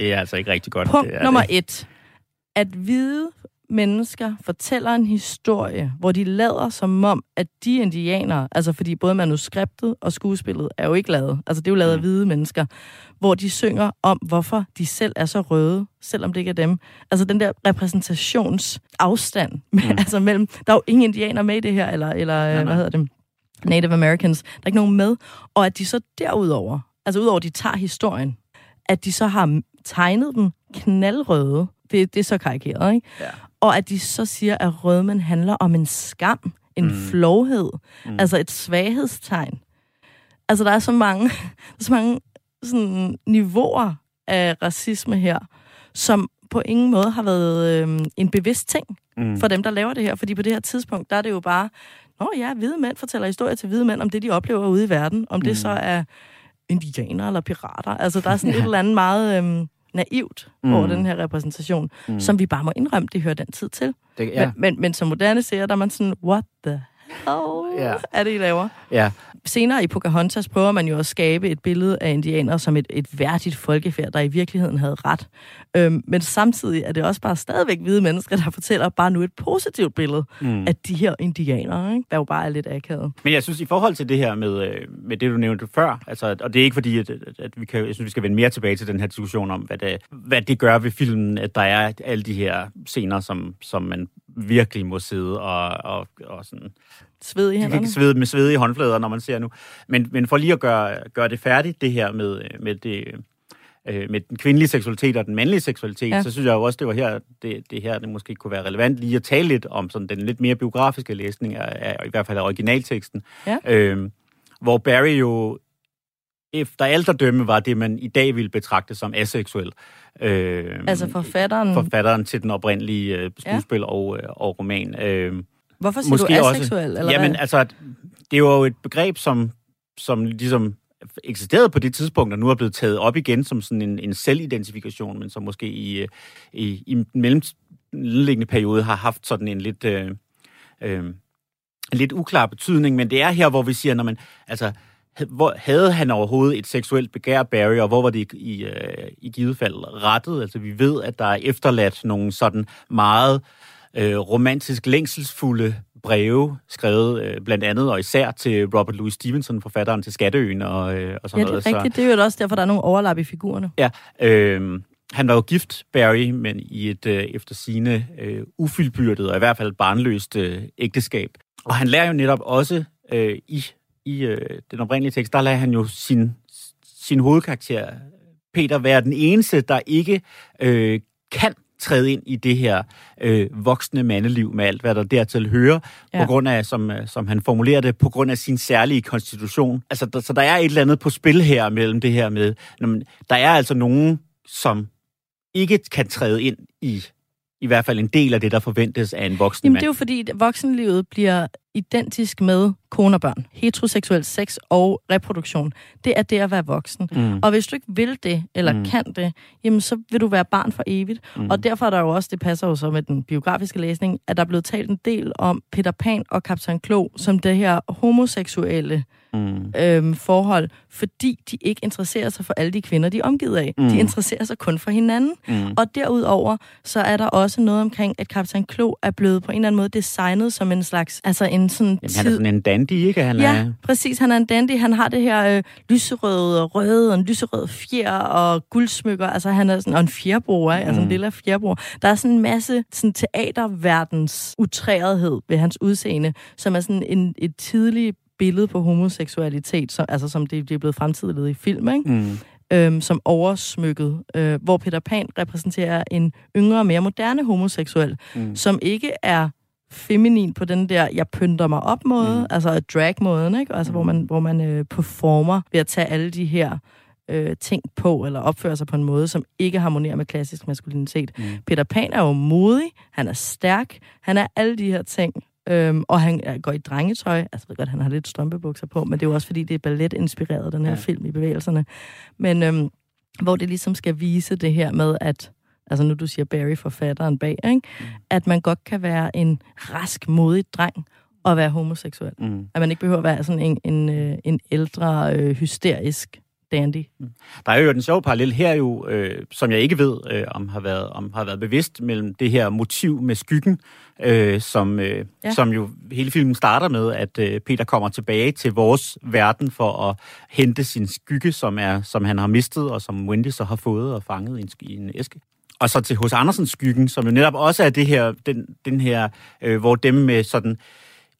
det er altså ikke rigtig godt. Punkt det er nummer det. et. At hvide mennesker fortæller en historie, hvor de lader som om, at de indianere, altså fordi både manuskriptet og skuespillet er jo ikke lavet, altså det er jo lavet af Mm. hvide mennesker, hvor de synger om, hvorfor de selv er så røde, selvom det ikke er dem. Altså den der repræsentationsafstand, mm. altså mellem, der er jo ingen indianer med i det her, eller, eller Nej, nej, nej. hvad hedder det, Native Americans, der er ikke nogen med, og at de så derudover, altså udover at de tager historien, at de så har tegnet dem knaldrøde, det, det er så karikeret, ikke? Ja. Og at de så siger, at rødmen handler om en skam, en Mm. flovhed, Mm. altså et svaghedstegn. Altså, der er så mange, der er så mange sådan, niveauer af racisme her, som på ingen måde har været øh, en bevidst ting Mm. for dem, der laver det her. Fordi på det her tidspunkt, der er det jo bare Nå ja, hvide mænd fortæller historier til hvide mænd om det, de oplever ude i verden. Om det Mm. så er indianer eller pirater. Altså, der er sådan et eller andet meget øhm, naivt Mm. over den her repræsentation, Mm. som vi bare må indrømme, det hører den tid til. Det, Ja. Men, men, men som moderne ser, der er man sådan, what the hell Ja. er det, I laver? ja. Senere i Pocahontas prøver man jo at skabe et billede af indianere som et, et værdigt folkefærd, der i virkeligheden havde ret. Øhm, men samtidig er det også bare stadigvæk hvide mennesker, der fortæller bare nu et positivt billede Mm. af de her indianere, ikke? der jo bare er lidt akavet. Men jeg synes, i forhold til det her med, øh, med det, du nævnte før, altså, og det er ikke fordi, at, at, at vi kan, jeg synes, vi skal vende mere tilbage til den her diskussion om, hvad det, hvad det gør ved filmen, at der er alle de her scener, som, som man virkelig må sidde og, og, og sådan, Sved i de hænderne. kan svede med svedige håndflader, når man ser nu. Men, men for lige at gøre, gøre det færdigt, det her med, med det øh, med den kvindelige seksualitet og den mandlige seksualitet, Ja. så synes jeg jo også, det var her, det, det her, det måske kunne være relevant lige at tale lidt om sådan den lidt mere biografiske læsning af, af i hvert fald af originalteksten. Ja. Øhm, hvor Barry jo efter alt at dømme var det, man i dag ville betragte som aseksuel. Øhm, Altså forfatteren... forfatteren til den oprindelige øh, skuespil ja. og, øh, og roman. Øhm, Hvorfor siger du aseksuel? Eller Jamen, hvad? altså, det var jo et begreb, som, som ligesom eksisterede på det tidspunkt, og nu er blevet taget op igen som sådan en, en selvidentifikation, men som måske i, øh, i, i mellemliggende periode har haft sådan en lidt, øh, øh, lidt uklar betydning. Men det er her, hvor vi siger, når man, altså, hvor, havde han overhovedet et seksuelt begær, Barry, og hvor var det i, i, øh, i givet fald rettet? Altså, vi ved, at der er efterladt nogle sådan meget øh, romantisk længselsfulde breve, skrevet øh, blandt andet og især til Robert Louis Stevenson, forfatteren til Skatteøen og, øh, og sådan Ja, det noget. er rigtigt. Det er jo også derfor, der er nogle overlap i figurerne. Ja, øh, han var jo gift, Barry, men i et øh, efter sine øh, ufyldbyrdet og i hvert fald barnløst øh, ægteskab. Og han lærer jo netop også øh, i, i øh, den oprindelige tekst, der lærer han jo sin, sin hovedkarakter, Peter, være den eneste, der ikke øh, kan træde ind i det her øh, voksne mandeliv med alt, hvad der dertil hører, Ja. på grund af, som, øh, som han formulerer det, på grund af sin særlige konstitution. Altså, der, så der er et eller andet på spil her mellem det her med, man, der er altså nogen, som ikke kan træde ind i i hvert fald en del af det, der forventes af en voksen Jamen, mand. det er jo fordi, at voksenlivet bliver identisk med kone og børn. Heteroseksuel sex og reproduktion. Det er det at være voksen. Mm. Og hvis du ikke vil det, eller mm. Kan det, jamen så vil du være barn for evigt. Mm. Og derfor er der jo også, det passer jo så med den biografiske læsning, at der er blevet talt en del om Peter Pan og Kaptajn Klo som det her homoseksuelle Mm. øhm, forhold, fordi de ikke interesserer sig for alle de kvinder, de er omgivet af. Mm. De interesserer sig kun for hinanden. Mm. Og derudover, så er der også noget omkring, at Kaptajn Klo er blevet på en eller anden måde designet som en slags, altså en sådan Jamen, han er sådan en dandy, ikke? Han Ja, er, præcis. Han er en dandy. Han har det her øh, lyserøde og røde, og en lyserød fjer og guldsmykker. Altså, han er sådan, og en fjerbro, ikke? altså en Mm. lille fjerbro. Der er sådan en masse sådan, teaterverdens utrærethed ved hans udseende, som er sådan en, et tidligt billede på homoseksualitet, som, altså som det, det er blevet fremtidigt i film, ikke? mm. øhm, som oversmykket, øh, hvor Peter Pan repræsenterer en yngre, mere moderne homoseksuel, Mm. som ikke er feminin på den der, jeg pynter mig op måde, mm. Altså drag-måden, ikke? Altså, mm. hvor man, hvor man øh, performer ved at tage alle de her øh, ting på, eller opføre sig på en måde, som ikke harmonerer med klassisk maskulinitet. Mm. Peter Pan er jo modig, han er stærk, han er alle de her ting, øhm, og han øh, går i drengetøj. Altså, jeg ved godt, han har lidt strømpebukser på, men det er jo også, fordi det er ballet-inspireret, den her ja. Film i bevægelserne. Men øhm, hvor det ligesom skal vise det her med, at altså nu du siger Barry, forfatteren bag, ikke? Mm. at man godt kan være en rask, modig dreng og være homoseksuel. Mm. At man ikke behøver at være sådan en, en, øh, en ældre, øh, hysterisk dandy. Der er jo den sjove parallel her jo, øh, som jeg ikke ved, øh, om, har været, om har været bevidst mellem det her motiv med skyggen, øh, som, øh, Ja. som jo hele filmen starter med, at øh, Peter kommer tilbage til vores verden for at hente sin skygge, som, er, som han har mistet, og som Wendy så har fået og fanget i en, i en æske. Og så til hos Andersens skyggen, som jo netop også er det her, den, den her, øh, hvor dem med sådan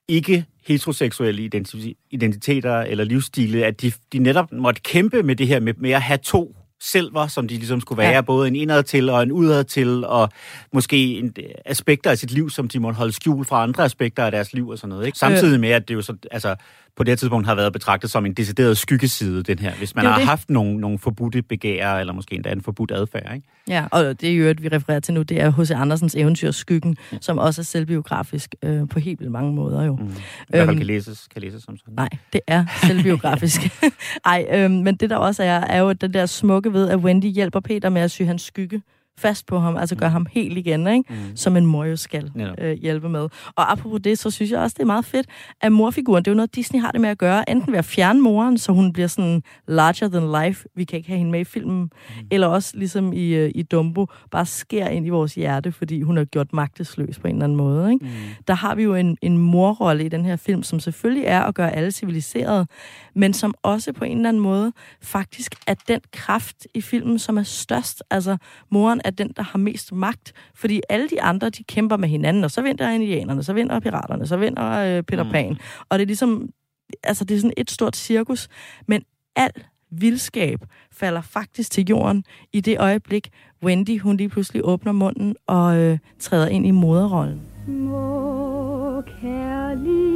ikke heteroseksuelle identi- identiteter eller livsstile, at de, de netop måtte kæmpe med det her med, med at have to selver, som de ligesom skulle være, Ja. ja. både en indad til og en udad til, og måske en, aspekter af sit liv, som de måtte holde skjult fra andre aspekter af deres liv og sådan noget. Ikke? Samtidig med, at det jo så, altså, på det her tidspunkt har været betragtet som en decideret skyggeside, den her. Hvis man har det. haft nogle, nogle forbudte begær, eller måske endda en forbudt adfærd, ikke? Ja, og det er jo, vi refererer til nu, det er H.C. Andersens eventyr Skyggen, ja. som også er selvbiografisk øh, på helt vildt mange måder jo. Mm. I hvert fald Øhm, kan læses, kan læses som sådan. Nej, det er selvbiografisk. Ej, øhm, men det der også er, er jo den der smukke ved, at Wendy hjælper Peter med at sy hans skygge fast på ham, altså gør ham helt igen, ikke? Mm. som en mor jo skal øh, hjælpe med. Og apropos det, så synes jeg også, det er meget fedt, at morfiguren, det er jo noget, Disney har det med at gøre, enten ved at fjerne moren, så hun bliver sådan larger than life, vi kan ikke have hende med i filmen, mm. eller også ligesom i, øh, i Dumbo, bare sker ind i vores hjerte, fordi hun har gjort magtesløs på en eller anden måde. Ikke? Mm. Der har vi jo en, en morrolle i den her film, som selvfølgelig er at gøre alle civiliserede, men som også på en eller anden måde faktisk er den kraft i filmen, som er størst. Altså, moren er den, der har mest magt, fordi alle de andre, de kæmper med hinanden, og så vinder indianerne, så vinder piraterne, så vinder øh, Peter Mm. Pan. Og det er ligesom, altså det er sådan et stort cirkus, men al vildskab falder faktisk til jorden i det øjeblik, Wendy, hun lige pludselig åbner munden og øh, træder ind i moderrollen. Små kærlige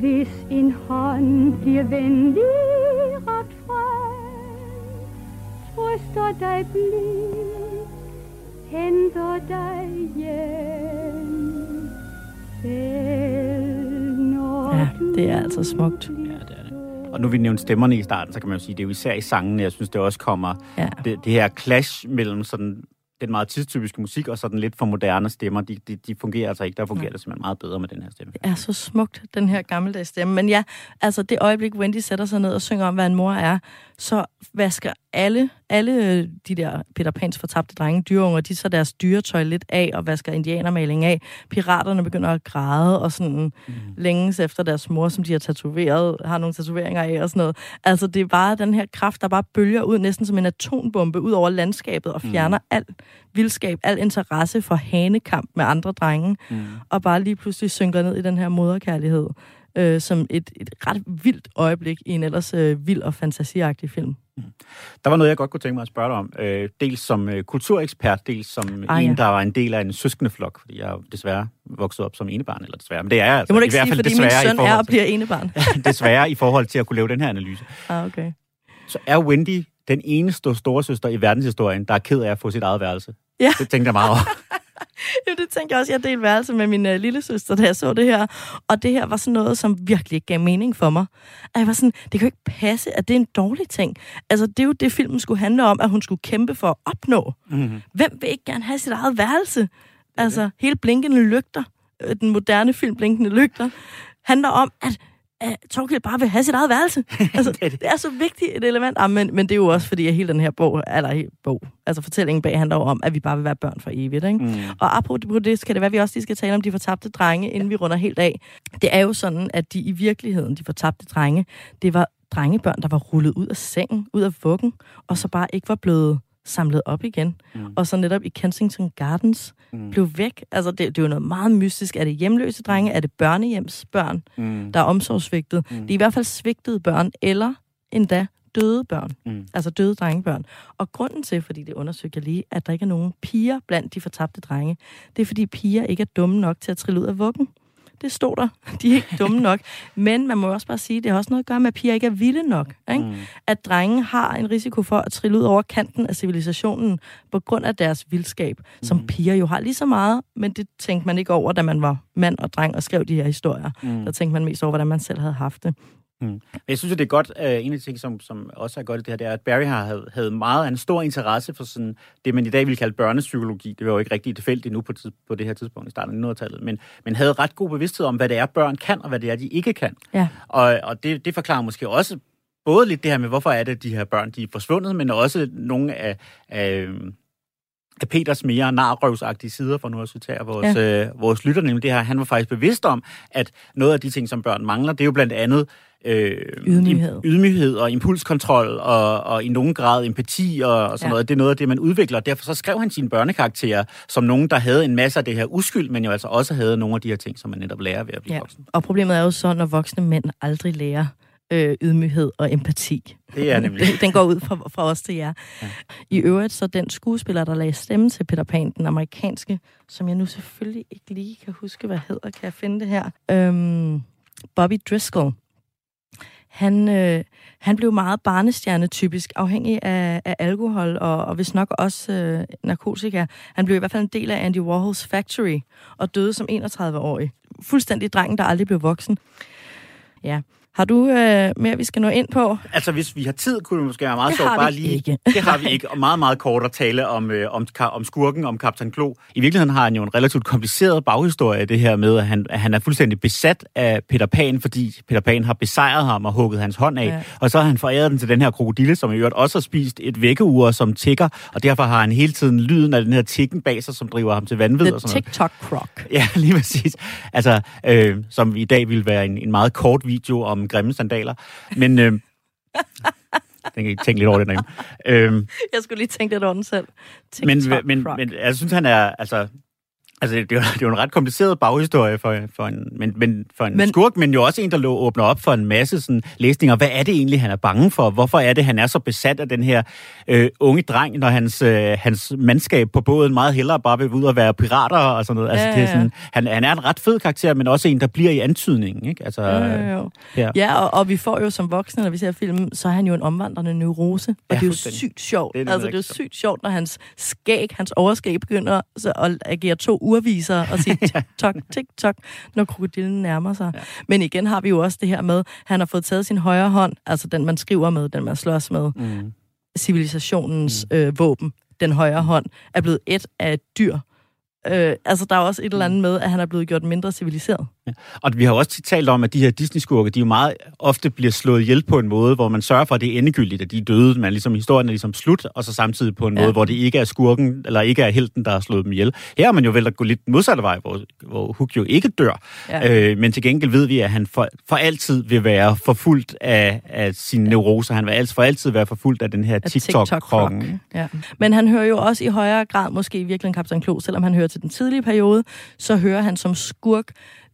hvis en hånd bliver venlig rakt frem Trøster dig blidt Henter dig hjem Selv når Ja, det er altså smukt. Ja, det er det. Og nu vi nævnte stemmerne i starten, så kan man jo sige, det er jo især i sangene, jeg synes, det også kommer Ja. det, det her clash mellem sådan den meget tidstypiske musik og så den lidt for moderne stemmer, de, de, de fungerer altså ikke. Der fungerer det simpelthen meget bedre med den her stemme. Det er så smukt, den her gammeldags stemme. Men ja, altså det øjeblik, Wendy sætter sig ned og synger om, hvad en mor er, så vasker alle, alle øh, de der Peter Pans fortabte drenge, dyreunger, de så deres dyretøj lidt af og vasker indianermaling af. Piraterne begynder at græde og sådan mm. længes efter deres mor, som de har tatoveret, har nogle tatoveringer af og sådan noget. Altså det er bare den her kraft, der bare bølger ud næsten som en atombombe ud over landskabet og fjerner mm. al vildskab, al interesse for hanekamp med andre drenge Mm. og bare lige pludselig synker ned i den her moderkærlighed, øh, som et, et ret vildt øjeblik i en ellers øh, vild og fantasiagtig film. Der var noget, jeg godt kunne tænke mig at spørge dig om. Øh, dels som øh, kulturekspert, dels som Ah, en, der var en del af en søskende flok, fordi jeg desværre vokset op som enebarn, eller desværre, men det er jeg altså. Det må du I ikke hvert sige, fald fordi min i søn er og bliver enebarn. desværre i forhold til at kunne lave den her analyse. ah, okay. Så er Wendy den eneste storesøster i verdenshistorien, der er ked af at få sit eget værelse. Ja. Det tænkte jeg meget over. Jo, det tænkte jeg også. Jeg delte værelse med min øh, lille søster, da jeg så det her. Og det her var sådan noget, som virkelig ikke gav mening for mig. At jeg var sådan, det kan jo ikke passe, at det er en dårlig ting. Altså, det er jo det, filmen skulle handle om, at hun skulle kæmpe for at opnå. Mm-hmm. Hvem vil ikke gerne have sit eget værelse? Altså, hele Blinkende Lygter, øh, den moderne film Blinkende Lygter, handler om, at at Torkild bare vil have sit eget værelse. Altså, Det er det. det er så vigtigt et element. Ah, men, men det er jo også fordi, at hele den her bog, eller helt bog, altså fortællingen bag handler om, at vi bare vil være børn for evigt. Ikke? Mm. Og apropos det, skal det være, at vi også lige skal tale om de fortabte drenge, inden vi runder helt af. Det er jo sådan, at de i virkeligheden, de fortabte drenge, det var drengebørn, der var rullet ud af sengen, ud af vuggen, og så bare ikke var blevet samlet op igen. Mm. Og så netop i Kensington Gardens Mm. blev væk. Altså, det, det er jo noget meget mystisk. Er det hjemløse drenge? Er det børnehjemsbørn, Mm. der er omsorgsvigtet? Mm. Det er i hvert fald svigtede børn, eller endda døde børn. Mm. Altså døde drengebørn. Og grunden til, fordi det undersøgte jeg lige, at der ikke er nogen piger blandt de fortabte drenge, det er fordi piger ikke er dumme nok til at trille ud af vuggen. Det stod der. De er ikke dumme nok. Men man må også bare sige, det har også noget at gøre med, at piger ikke er vilde nok. Ikke? Mm. At drenge har en risiko for at trille ud over kanten af civilisationen på grund af deres vildskab, som Mhm. piger jo har lige så meget, men det tænkte man ikke over, da man var mand og dreng og skrev de her historier. Mm. Der tænkte man mest over, hvordan man selv havde haft det. Men Jeg synes, at det er godt, uh, en af de ting, som, som også er godt i det her, det er, at Barry har havde, havde meget en stor interesse for sådan, det, man i dag vil kalde børnepsykologi. Det var jo ikke rigtig tilfældigt nu på, tid, på det her tidspunkt i starten af 1900-tallet, men, men havde ret god bevidsthed om, hvad det er, børn kan, og hvad det er, de ikke kan. Ja. Og, og det, det forklarer måske også både lidt det her med, hvorfor er det, de her børn, de er forsvundet, men også nogle af, af, af Peters mere narrøvsagtige sider, for nu at citere vores, ja. øh, vores lytter, nemlig det her, han var faktisk bevidst om, at noget af de ting, som børn mangler, det er jo blandt andet øh, Ydmyghed. ydmyghed og impulskontrol og, og i nogen grad empati og, og sådan ja. noget. Det er noget af det, man udvikler. Derfor så skrev han sine børnekarakterer som nogen, der havde en masse af det her uskyld, men jo altså også havde nogle af de her ting, som man netop lærer ved at blive Ja. voksen. Og problemet er jo så, når voksne mænd aldrig lærer øh, ydmyghed og empati. Det er nemlig. Den går ud fra, fra os til jer. Ja. I øvrigt så den skuespiller, der lagde stemme til Peter Pan, den amerikanske, som jeg nu selvfølgelig ikke lige kan huske, hvad hedder, kan jeg finde det her? Øhm, Bobby Driscoll. Han, øh, han blev meget barnestjernetypisk, afhængig af, af alkohol og, og hvis nok også øh, narkotika. Han blev i hvert fald en del af Andy Warhols Factory og døde som 31-årig. Fuldstændig drengen, der aldrig blev voksen. Ja. Har du øh, mere, vi skal nå ind på? Altså, hvis vi har tid, kunne det måske være meget sjovt bare lige... ikke. Det har vi ikke. Og meget, meget kort at tale om, øh, om, om skurken, om Kaptajn Klo. I virkeligheden har han jo en relativt kompliceret baghistorie, det her med, at han, at han er fuldstændig besat af Peter Pan, fordi Peter Pan har besejret ham og hugget hans hånd af. Ja. Og så har han foræret den til den her krokodille, som i øvrigt også har spist et vækkeur, som tigger. Og derfor har han hele tiden lyden af den her tikken bag sig, som driver ham til vanvid. The og sådan noget. TikTok Croc. Ja, lige præcis. Altså, øh, som i dag ville være en, en meget kort video om grimme sandaler. Men, øh, den kan I tænke lidt over det derhjemme. Øh, Jeg skulle lige tænke lidt over den selv. men, TikTok men, Croc. men jeg synes, han er, altså, altså det, er jo, det er jo en ret kompliceret baghistorie for, for en, men, men, for en Men- skurk, men jo også en, der lå, åbner op for en masse sådan, læsninger. Hvad er det egentlig, han er bange for? Hvorfor er det, han er så besat af den her øh, unge dreng, når hans, øh, hans mandskab på båden meget hellere bare vil ud og være pirater og sådan noget? Altså, Ja, det er ja. sådan, han, han er en ret fed karakter, men også en, der bliver i antydningen. Ikke? Altså, Jo, jo, jo. Ja. Ja, og, og vi får jo som voksne, når vi ser filmen, så er han jo en omvandrende neurose. Og Ja, det er jo sygt sjovt. Det er altså, det er jo sygt sjovt, når hans skæg, hans overskæg begynder så at agere to urviser og sige tik-tok, tik-tok, når krokodillen nærmer sig. Ja. Men igen har vi jo også det her med, han har fået taget sin højre hånd, altså den, man skriver med, den, man slås med, Mm. civilisationens øh, våben, den højre hånd, er blevet et af et dyr. Øh, altså, der er også et eller andet med, at han er blevet gjort mindre civiliseret. Og vi har jo også tit talt om, at de her Disney-skurke, de jo meget ofte bliver slået ihjel på en måde, hvor man sørger for, at det er endegyldigt, at de er døde, men ligesom historien er ligesom slut, og så samtidig på en Ja. ja. måde, hvor det ikke er skurken, eller ikke er helten, der har slået dem ihjel. Her er man jo vel at gå lidt modsatte vej, hvor, hvor Hook jo ikke dør, Ja. ja. øh, men til gengæld ved vi, at han for, for altid vil være forfulgt af, af sine neuroser. Han vil altså for altid være forfulgt af den her Af TikTok-krokken. Ja. Men han hører jo også i højere grad måske i virkeligheden Kaptajn Klo, selvom han hører til den tidlige periode, så hører han som skurk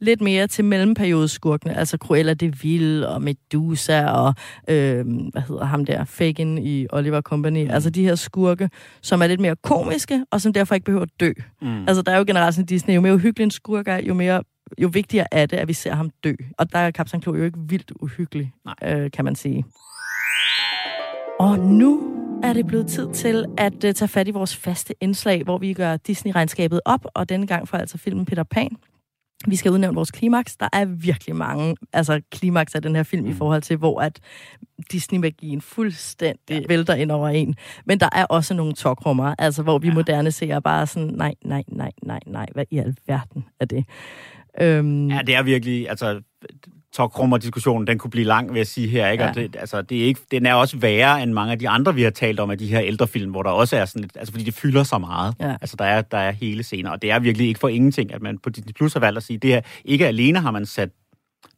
lidt mere til mellemperiodeskurkene, altså Cruella de Vil og Medusa og, øh, hvad hedder ham der, Fagin i Oliver Company. Altså de her skurke, som er lidt mere komiske, og som derfor ikke behøver at dø. Mm. Altså der er jo generelt sådan Disney, jo mere uhyggelig en skurk er, jo mere jo vigtigere er det, at vi ser ham dø. Og der er Kaptajn Klo jo ikke vildt uhyggelig, øh, kan man sige. Og nu er det blevet tid til at uh, tage fat i vores faste indslag, hvor vi gør Disney-regnskabet op, og denne gang for altså filmen Peter Pan. Vi skal udnævne vores klimaks. Der er virkelig mange altså klimaks af den her film mm. i forhold til, hvor at Disney-magien fuldstændig ja. vælter ind over en. Men der er også nogle tokrummer, altså hvor vi ja. moderne ser bare sådan, nej, nej, nej, nej, nej, hvad i alverden er det? Øhm, Ja, det er virkelig, altså, talkrummer-diskussionen, den kunne blive lang, vil jeg sige her, ikke? Ja. Ja. Og det, altså, det er ikke, den er også værre end mange af de andre, vi har talt om af de her ældre film, hvor der også er sådan lidt, altså fordi det fylder så meget. Ja. Altså, der er, der er hele scener, og det er virkelig ikke for ingenting, at man på Disney Plus har valgt at sige, det her, ikke alene har man sat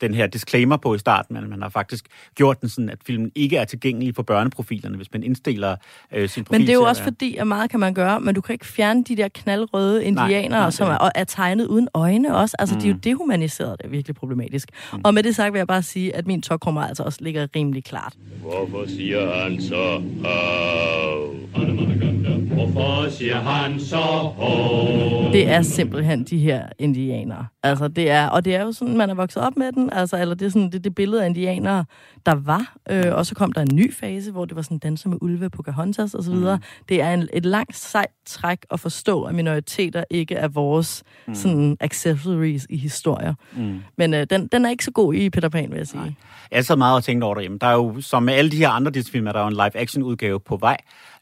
den her disclaimer på i starten, men man har faktisk gjort den sådan, at filmen ikke er tilgængelig for børneprofilerne, hvis man indstiller øh, sin profil Men det er jo også fordi, at meget kan man gøre, men du kan ikke fjerne de der knaldrøde indianere, nej, som er, og er tegnet uden øjne også. Altså, mm. de er jo Mm. dehumaniseret, det er virkelig problematisk. Mm. Og med det sagt vil jeg bare sige, at min tokrummer altså også ligger rimelig klart. Hvorfor siger han så hav? Hvorfor siger han så hov? Det er simpelthen de her indianere. Altså, det er, og det er jo sådan, man er vokset op med den, altså, eller det er sådan det, det billede af indianere, der var. Øh, og så kom der en ny fase, hvor det var sådan danser med ulve, Pocahontas osv. Mm. Det er en, et langt sejt træk at forstå, at minoriteter ikke er vores mm. sådan accessories i historier. Mm. Men øh, den, den er ikke så god i Peter Pan, vil jeg sige. Nej. Jeg har så meget at tænke over derhjemme. Der er jo, som med alle de her andre Disney-film, er der jo en live-action-udgave på vej,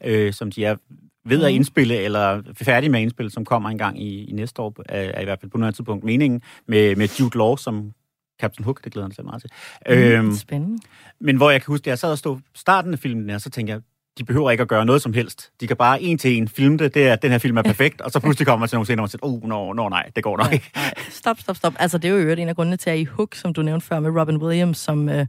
øh, som de er ved at Mhm. indspille, eller færdige med at indspille, som kommer engang i, i næste år, er, er i hvert fald på noget tidspunkt meningen, med, med Jude Law som Captain Hook, det glæder jeg mig meget til. Mm, Øhm, spændende. men hvor jeg kan huske, at jeg sad og stod starten af filmen der, så tænkte jeg, de behøver ikke at gøre noget som helst. De kan bare en til en filme det, det er, den her film er perfekt, og så pludselig kommer man til nogle scener, og man siger, oh, no, no, nej, det går nok ikke. Stop, stop, stop. Altså, det er jo øvrigt en af grundene til, at i Hook, som du nævnte før med Robin Williams, som øh,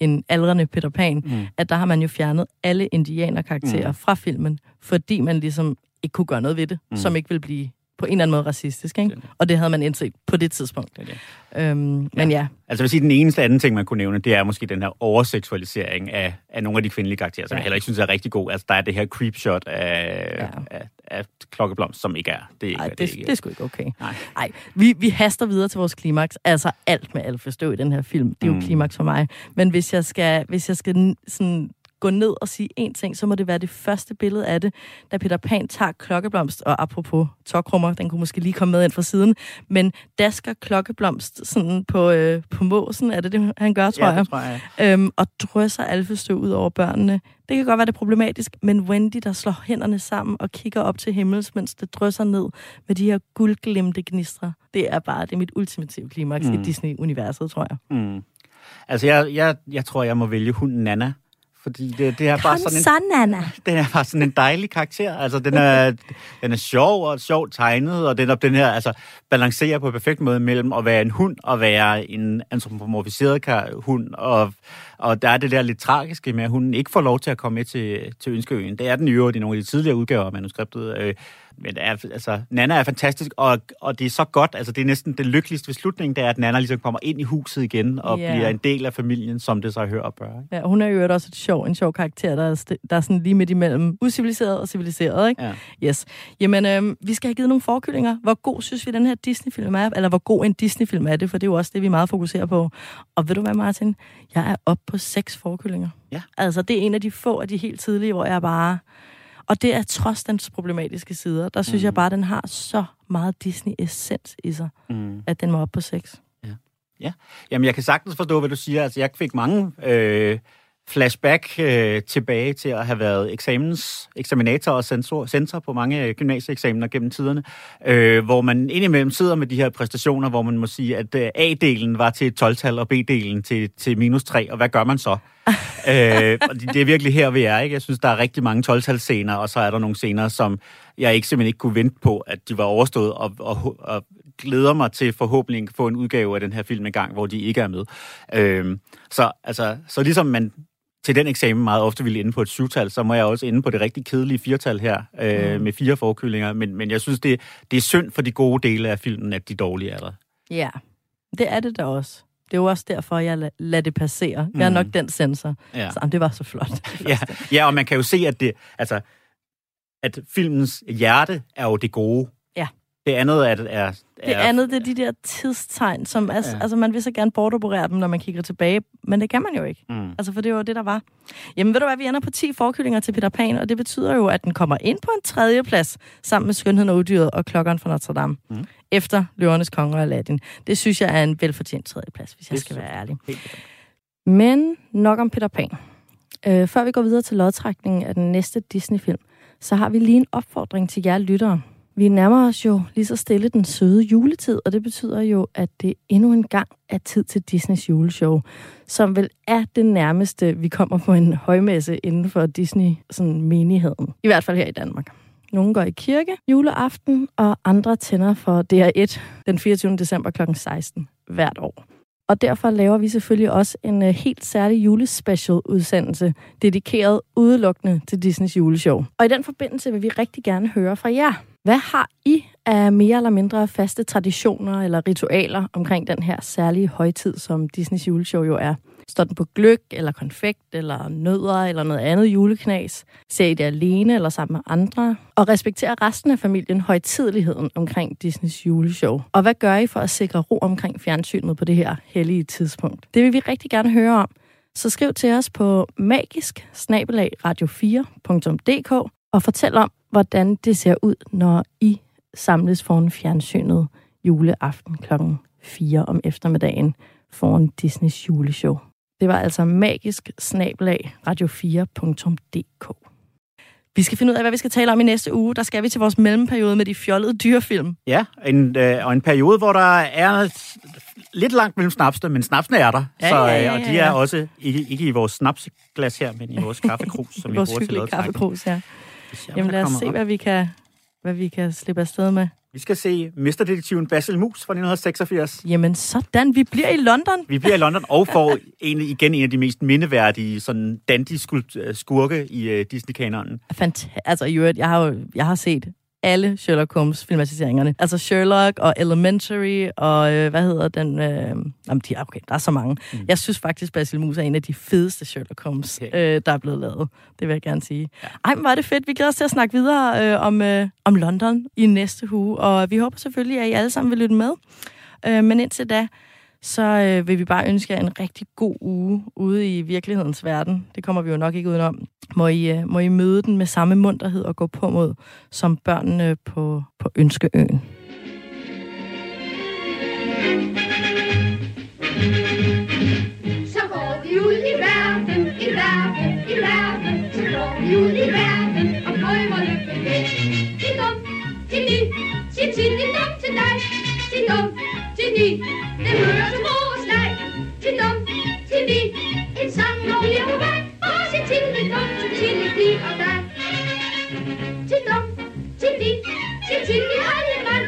en aldrende Peter Pan, mm. at der har man jo fjernet alle indianerkarakterer mm. fra filmen, fordi man ligesom ikke kunne gøre noget ved det, mm. som ikke vil blive på en eller anden måde racistisk, ikke? Og det havde man indset på det tidspunkt. Det er det. Øhm, men ja, Altså jeg vil sige, den eneste anden ting, man kunne nævne, det er måske den her overseksualisering af, af nogle af de kvindelige karakterer, som Ja. jeg heller ikke synes er rigtig god. Altså der er det her creepshot af, Ja. ja. af, af klokkeblomst, som ikke er. Det er ikke, Ej, hvad det, ikke det er sgu ikke okay. Nej. Ej, vi, vi haster videre til vores klimaks. Altså alt med alt forstå i den her film. Det er jo Mm. klimaks for mig. Men hvis jeg skal, hvis jeg skal sådan gå ned og sige en ting, så må det være det første billede af det, da Peter Pan tager klokkeblomst, og apropos tokrummer, den kunne måske lige komme med ind fra siden, men dasker klokkeblomst sådan på, øh, på måsen, er det det, han gør, tror Ja, jeg, tror jeg. øhm, og drysser alfestøv ud over børnene. Det kan godt være det er problematisk, men Wendy, der slår hænderne sammen og kigger op til himmels, mens det drysser ned med de her guldglimte gnistre, det er bare det er mit ultimative klimaks mm. i. Disney-universet, tror jeg. Mm. Altså jeg, jeg, jeg tror, jeg må vælge hunden Nana. Fordi det, det er bare sådan en, så, Nana. den er bare sådan en dejlig karakter. Altså, den er, den er sjov og sjovt tegnet, og den, den her, altså, balancerer på perfekt måde mellem at være en hund og være en antropomorfiseret hund. Og, og der er det der lidt tragiske med, at hunden ikke får lov til at komme med til, til Ønskeøen. Det er den i øvrigt i nogle af de tidligere udgaver af manuskriptet. Øh, men det er, altså, Nana er fantastisk, og, og det er så godt. Altså, det er næsten det lykkeligste ved slutningen, det er, at Nana ligesom kommer ind i huset igen og Ja. bliver en del af familien, som det så hører og bør. Ikke? Ja, hun er jo også et sjov, en sjov karakter, der er, der er sådan lige midt imellem usiviliseret og civiliseret, ikke? Ja. Yes. Jamen, øhm, vi skal have givet nogle forkyllinger. Hvor god synes vi, den her Disney-film er? Eller hvor god en Disney-film er det? For det er jo også det, vi meget fokuserer på. Og ved du hvad, Martin? Jeg er oppe på seks forkyllinger. Ja. Altså, det er en af de få af de helt tidlige, hvor jeg bare... Og det er trods dens problematiske sider. Der synes mm. jeg bare, at den har så meget Disney-essens i sig, Mm. at den var oppe på seks. Jamen, jeg kan sagtens forstå, hvad du siger. Altså, jeg fik mange øh, flashback øh, tilbage til at have været eksamens, eksaminator og sensor, sensor på mange øh, gymnasieeksamener gennem tiderne, øh, hvor man indimellem sidder med de her præstationer, hvor man må sige, at øh, A-delen var til et 12-tal, og B-delen til, til minus 3, og hvad gør man så? øh, og det er virkelig her, vi er. Ikke? Jeg synes, der er rigtig mange 12-talsscener, og så er der nogle scener, som jeg ikke simpelthen ikke kunne vente på, at de var overstået, og, og, og glæder mig til forhåbentlig at få en udgave af den her film i gang, hvor de ikke er med. Øh, så, altså, så ligesom man til den eksamen meget ofte ville ende på et syvtal, så må jeg også ende på det rigtig kedelige firtal her, øh, Mm. med fire forkyllinger. Men, men jeg synes, det, det er synd for de gode dele af filmen, at de dårlige er der. Ja, det er det da også. Det er jo også derfor, jeg la- lader det passere. Jeg er Mm. nok den sensor. Ja. Så, det var så flot. Ja, ja, og man kan jo se, at det, altså, at filmens hjerte er jo det gode. Det andet er, er, er Det andet, det er de der tidstegn, som altså, Ja. altså man vil så gerne bortoperere dem, når man kigger tilbage, men det kan man jo ikke. Mm. Altså, for det var det, der var. Jamen, ved du hvad, vi ender på 10 forkyllinger til Peter Pan, og det betyder jo, at den kommer ind på en tredje plads, sammen med Skønheden og Udyret og Klokkeren fra Notre Dame, Mm. efter Løvernes Konge og Aladdin. Det synes jeg er en velfortjent tredje plads, hvis jeg Det skal synes være jeg. ærlig. Helt. Men nok om Peter Pan. Øh, før vi går videre til lodtrækningen af den næste Disney-film, så har vi lige en opfordring til jer lyttere. Vi nærmer os jo lige så stille den søde juletid, og det betyder jo, at det endnu en gang er tid til Disneys juleshow, som vel er det nærmeste, vi kommer på en højmesse inden for Disney-menigheden. I hvert fald her i Danmark. Nogle går i kirke juleaften, og andre tænder for DR1 den 24. december kl. 16 hvert år. Og derfor laver vi selvfølgelig også en øh, helt særlig julespecial udsendelse, dedikeret udelukkende til Disneys juleshow. Og i den forbindelse vil vi rigtig gerne høre fra jer. Hvad har I af mere eller mindre faste traditioner eller ritualer omkring den her særlige højtid, som Disneys juleshow jo er? Står den på gløk, eller konfekt, eller nødder, eller noget andet juleknas? Ser I det alene eller sammen med andre? Og respekterer resten af familien højtidligheden omkring Disneys juleshow? Og hvad gør I for at sikre ro omkring fjernsynet på det her hellige tidspunkt? Det vil vi rigtig gerne høre om. Så skriv til os på magisk radio4.dk og fortæl om, hvordan det ser ud, når I samles foran fjernsynet juleaften kl. 4 om eftermiddagen foran Disneys juleshow. Det var altså magisk snabelag radio4.dk. Vi skal finde ud af, hvad vi skal tale om i næste uge. Der skal vi til vores mellemperiode med de fjollede dyrefilm. Ja, en, øh, og en periode, hvor der er lidt langt mellem snapsene, men snapsene er der. Ja, så, ja, ja, øh, ja, Og de ja. er også ikke, ikke i vores snapsglas her, men i vores kaffekrus, som vi Vores bruger til hyggelige lodtrækning. kaffekrus her. Jamen der lad os se, op. hvad vi kan, hvad vi kan slippe afsted med. Vi skal se Mesterdetektiven Basil Mus fra 1986. Jamen sådan, vi bliver i London. Vi bliver i London og får en, igen en af de mest mindeværdige sådan dandy skurke i uh, Disney-kanonen. Fant- altså i øvrigt, jeg har jo jeg har set alle Sherlock Holmes filmatiseringerne. Altså Sherlock og Elementary og øh, hvad hedder den? Øh, jamen, de, okay, der er så mange. Mm. Jeg synes faktisk, Basil Mus er en af de fedeste Sherlock Holmes, Okay. øh, der er blevet lavet. Det vil jeg gerne sige. Ja. Ej, men var det fedt. Vi glæder os til at snakke videre øh, om, øh, om London i næste uge, og vi håber selvfølgelig, at I alle sammen vil lytte med. Øh, men indtil da, så øh, vil vi bare ønske jer en rigtig god uge ude i virkelighedens verden. Det kommer vi jo nok ikke udenom. Må I, øh, må I møde den med samme munterhed og gå på mod som børnene på, på Ønskeøen. Så går vi ud i verden, i verden, i verden. Så går vi ud i verden og prøver lykken med. Til dum, til di, til til, til dum til ni, den mørte mors leg, til dum, til vi, en sang, når vi er på vej, og se til det dum, til til det og dig. Til dum, til vi, til til det alle mand,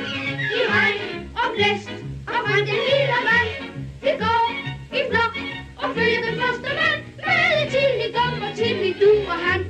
i regn og blæst, og fra den lille vand, vi går i flok, og følger den første mand, med til det dum, og til det du og han.